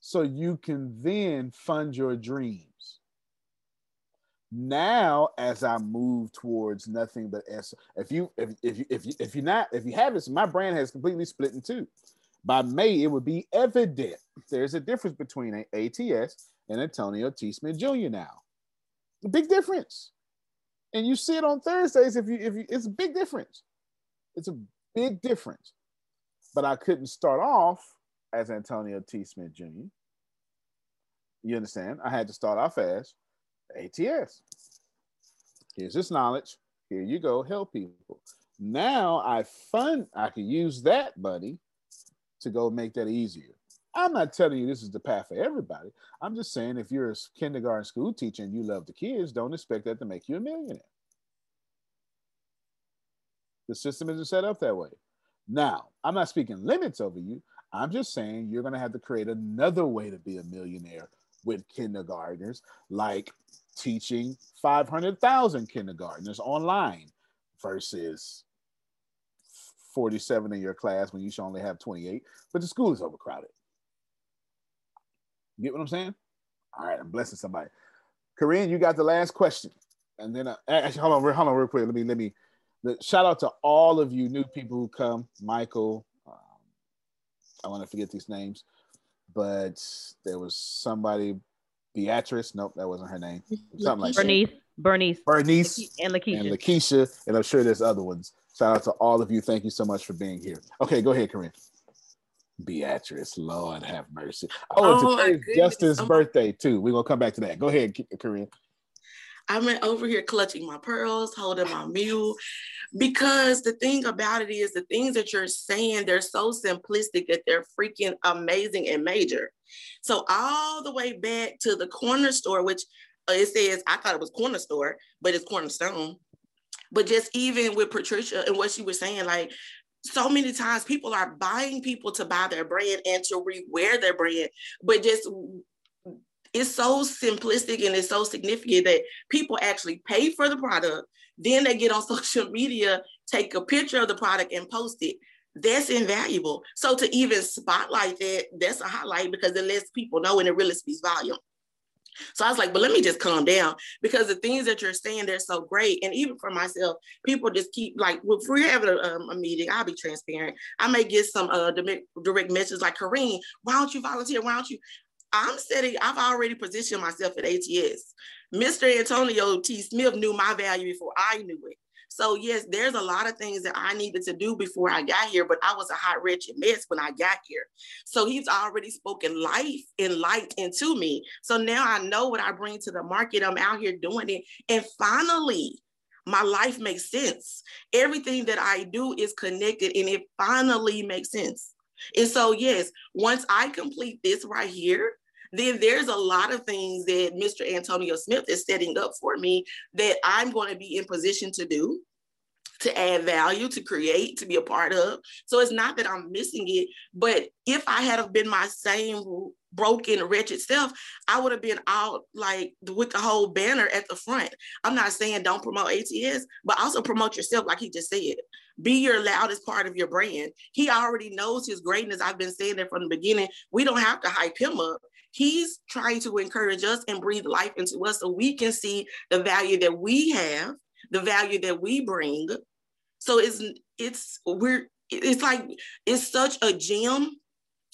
so you can then fund your dreams. Now, as I move towards nothing but S, if you if if you if you if you not if you have this, my brand has completely split in two. By May, it would be evident there's a difference between a ATS and Antonio T. Smith Jr. now. A big difference. And you see it on Thursdays if you if you it's a big difference. It's a big difference. But I couldn't start off as Antonio T. Smith Jr. You understand? I had to start off as ATS. Here's this knowledge. Here you go. Help people. Now I fund, I can use that, buddy, to go make that easier. I'm not telling you this is the path for everybody. I'm just saying if you're a kindergarten school teacher and you love the kids, don't expect that to make you a millionaire. The system isn't set up that way. Now, I'm not speaking limits over you. I'm just saying you're going to have to create another way to be a millionaire with kindergartners, like teaching 500,000 kindergartners online versus 47 in your class when you should only have 28, but the school is overcrowded. Get what I'm saying? All right, I'm blessing somebody. Corinne, you got the last question. And then, uh, actually, hold on, hold on, real quick. Let me, let me, shout out to all of you new people who come. Michael, I want to forget these names, but there was somebody, Beatrice. Nope, that wasn't her name. Something like that. Bernice, Bernice, Bernice and Lakeisha. and Lakeisha, and I'm sure there's other ones. Shout out to all of you. Thank you so much for being here. Okay, go ahead, Corinne. Beatrice, Lord have mercy. Oh, and Oh, my today's goodness. Justin's Oh. birthday too. We're gonna come back to that. Go ahead, Corinne. I'm over here clutching my pearls, holding my mule, because the thing about it is the things that you're saying, they're so simplistic that they're freaking amazing and major. So all the way back to the corner store, which uh, it says, I thought it was corner store, but it's cornerstone. But just even with Patricia and what she was saying, like so many times people are buying people to buy their brand and to rewear their brand, but just it's so simplistic and it's so significant that people actually pay for the product. Then they get on social media, take a picture of the product and post it. That's invaluable. So to even spotlight that, that's a highlight because it lets people know and it really speaks volume. So I was like, but let me just calm down because the things that you're saying, they're so great. And even for myself, people just keep like, if we're having a, um, a meeting, I'll be transparent. I may get some uh, direct, direct messages like, Kareem, why don't you volunteer? Why don't you? I'm setting, I've already positioned myself at ATS. Mr. Antonio T. Smith knew my value before I knew it. So yes, there's a lot of things that I needed to do before I got here, but I was a hot, wretched mess when I got here. So he's already spoken life and light into me. So now I know what I bring to the market. I'm out here doing it. And finally, my life makes sense. Everything that I do is connected and it finally makes sense. And so, yes, once I complete this right here, then there's a lot of things that Mr. Antonio Smith is setting up for me that I'm going to be in position to do to add value, to create, to be a part of. So it's not that I'm missing it, but if I had been my same broken, wretched self, I would have been out like with the whole banner at the front. I'm not saying don't promote ATS, but also promote yourself, like he just said. Be your loudest part of your brand. He already knows his greatness. I've been saying that from the beginning. We don't have to hype him up. He's trying to encourage us and breathe life into us so we can see the value that we have, the value that we bring. So it's it's we're it's like it's such a gem.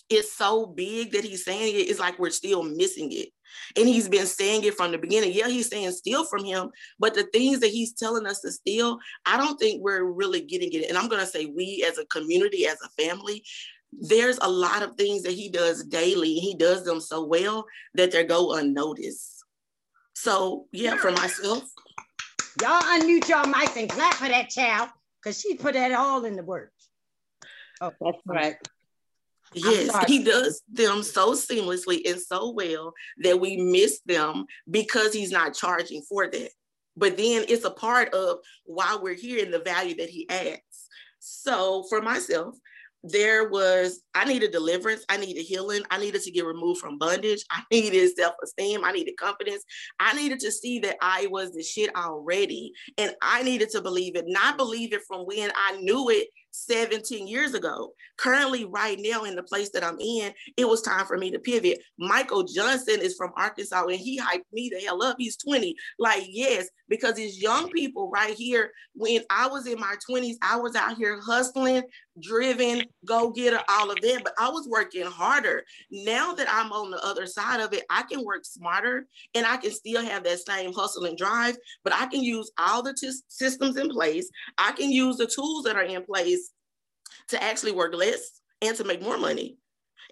It's so big that he's saying it. It's like we're still missing it. And he's been saying it from the beginning. Yeah, he's saying steal from him, but the things that he's telling us to steal, I don't think we're really getting it. And I'm going to say we as a community, as a family, there's a lot of things that he does daily. He does them so well that they go unnoticed. So yeah, for myself. Y'all unmute your mics and clap for that child, because she put that all in the words. Oh, that's right. Yes, he does them so seamlessly and so well that we miss them because he's not charging for that. But then it's a part of why we're here and the value that he adds. So for myself, there was I needed deliverance, I needed healing, I needed to get removed from bondage, I needed self-esteem, I needed confidence, I needed to see that I was the shit already, and I needed to believe it, not believe it from when I knew it 17 years ago. Currently, right now, in the place that I'm in, it was time for me to pivot. Michael Johnson is from Arkansas and he hyped me the hell up. He's 20. Like, yes, because it's young people right here. When I was in my 20s, I was out here hustling, driven, go getter, all of that, but I was working harder. Now that I'm on the other side of it, I can work smarter and I can still have that same hustle and drive, but I can use all the t- systems in place. I can use the tools that are in place to actually work less and to make more money.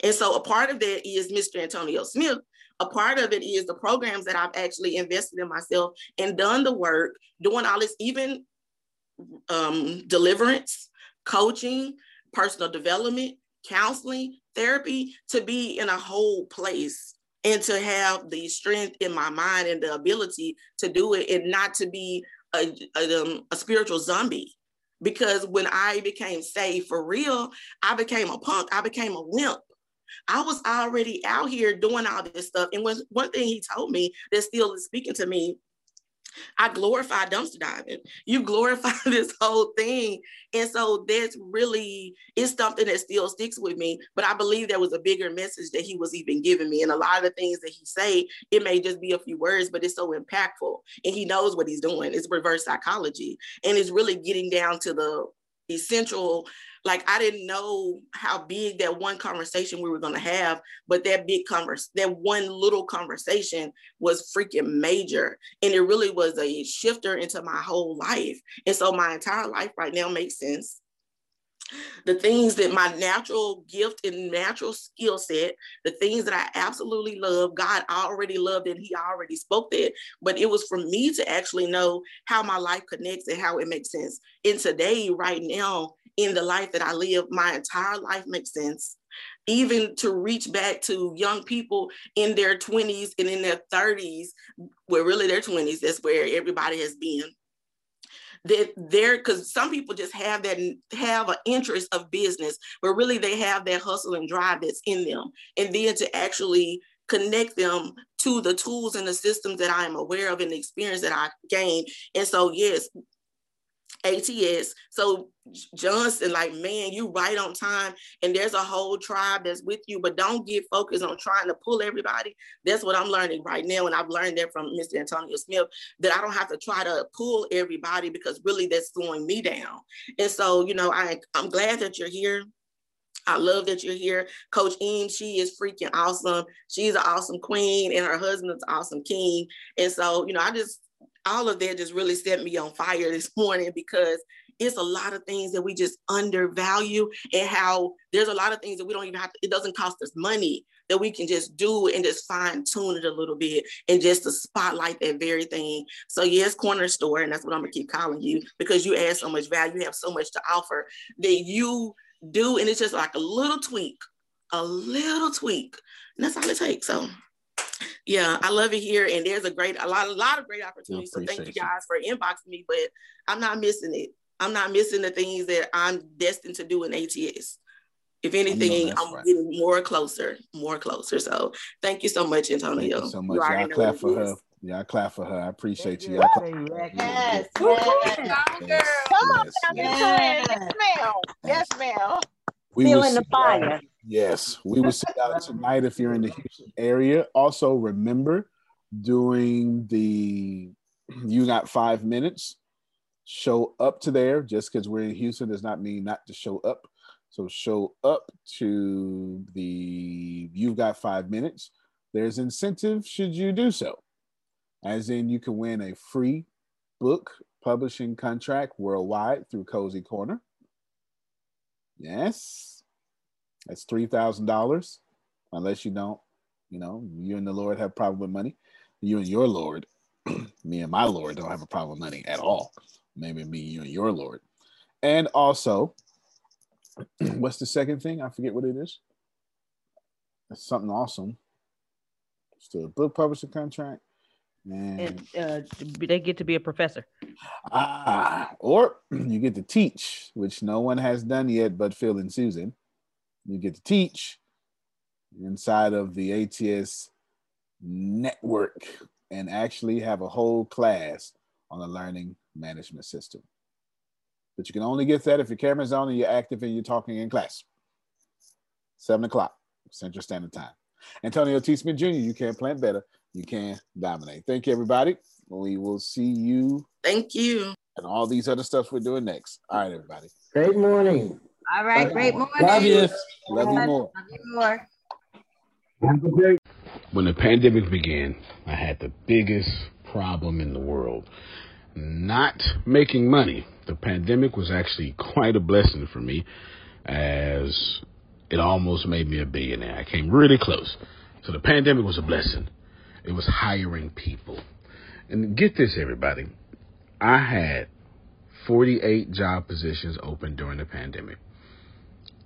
And so a part of that is Mr. Antonio Smith. A part of it is the programs that I've actually invested in myself and done the work, doing all this, even um, deliverance, coaching, personal development, counseling, therapy, to be in a whole place and to have the strength in my mind and the ability to do it and not to be a, a, um, a spiritual zombie because when I became saved for real, I became a punk. I became a wimp. I was already out here doing all this stuff. And when, one thing he told me that still is speaking to me I glorify dumpster diving. You glorify this whole thing. And so that's really it's something that still sticks with me. But I believe there was a bigger message that he was even giving me. And a lot of the things that he say, it may just be a few words, but it's so impactful. And he knows what he's doing. It's reverse psychology. And it's really getting down to the essential like I didn't know how big that one conversation we were going to have, but that big converse, that one little conversation was freaking major, and it really was a shifter into my whole life. And so my entire life right now makes sense. The things that my natural gift and natural skill set, the things that I absolutely love, God already loved and He already spoke that. But it was for me to actually know how my life connects and how it makes sense. And today, right now, in the life that I live, my entire life makes sense. Even to reach back to young people in their 20s and in their 30s, where really their 20s, that's where everybody has been. That they're because some people just have that have an interest of business, but really they have that hustle and drive that's in them. And then to actually connect them to the tools and the systems that I am aware of and the experience that I gained. And so, yes, ATS. So Johnson, like, man, you right on time. And there's a whole tribe that's with you, but don't get focused on trying to pull everybody. That's what I'm learning right now. And I've learned that from Mr. Antonio Smith, that I don't have to try to pull everybody because really that's slowing me down. And so, you know, I, I'm glad that you're here. I love that you're here. Coach Eames, she is freaking awesome. She's an awesome queen, and her husband's awesome king. And so, you know, I just all of that just really set me on fire this morning because it's a lot of things that we just undervalue and how there's a lot of things that we don't even have to, it doesn't cost us money that we can just do and just fine tune it a little bit and just to spotlight that very thing. So yes, corner store, and that's what I'm gonna keep calling you because you add so much value, you have so much to offer that you do, and it's just like a little tweak, a little tweak, and that's all it takes. So yeah, I love it here, and there's a great, a lot, a lot of great opportunities. So thank you guys for inboxing me, but I'm not missing it. I'm not missing the things that I'm destined to do in ATS. If anything, I'm right. getting more closer, more closer. So thank you so much, Antonio. Thank you so much. Y'all clap for her. Y'all clap for her. I appreciate you. Y'all clap. Yes, yes. yes. Come on, yes. yes, ma'am. Yes, ma'am. We Feeling the fire. Out, yes, we will see y'all tonight if you're in the Houston area. Also, remember doing the you got five minutes show up to there just because we're in Houston does not mean not to show up. So show up to the You've Got Five Minutes. There's incentive should you do so. As in, you can win a free book publishing contract worldwide through Cozy Corner. Yes, that's $3,000. Unless you don't, you know, you and the Lord have problem with money. You and your Lord, me and my Lord don't have a problem with money at all maybe me, you, and your Lord. And also, what's the second thing? I forget what it is. It's something awesome. Still a book publishing contract. And, and uh, they get to be a professor. Ah, or you get to teach, which no one has done yet but Phil and Susan. You get to teach inside of the ATS network and actually have a whole class on the learning management system. But you can only get that if your camera's on and you're active and you're talking in class. Seven o'clock Central Standard Time. Antonio T. Smith Jr., you can't plan better. You can dominate. Thank you, everybody. We will see you. Thank you. And all these other stuff we're doing next. All right, everybody. Great morning. All right, great morning. Love you. Love you more. Love you more. When the pandemic began, I had the biggest problem in the world not making money. The pandemic was actually quite a blessing for me as it almost made me a billionaire. I came really close. So the pandemic was a blessing. It was hiring people. And get this, everybody. I had 48 job positions open during the pandemic,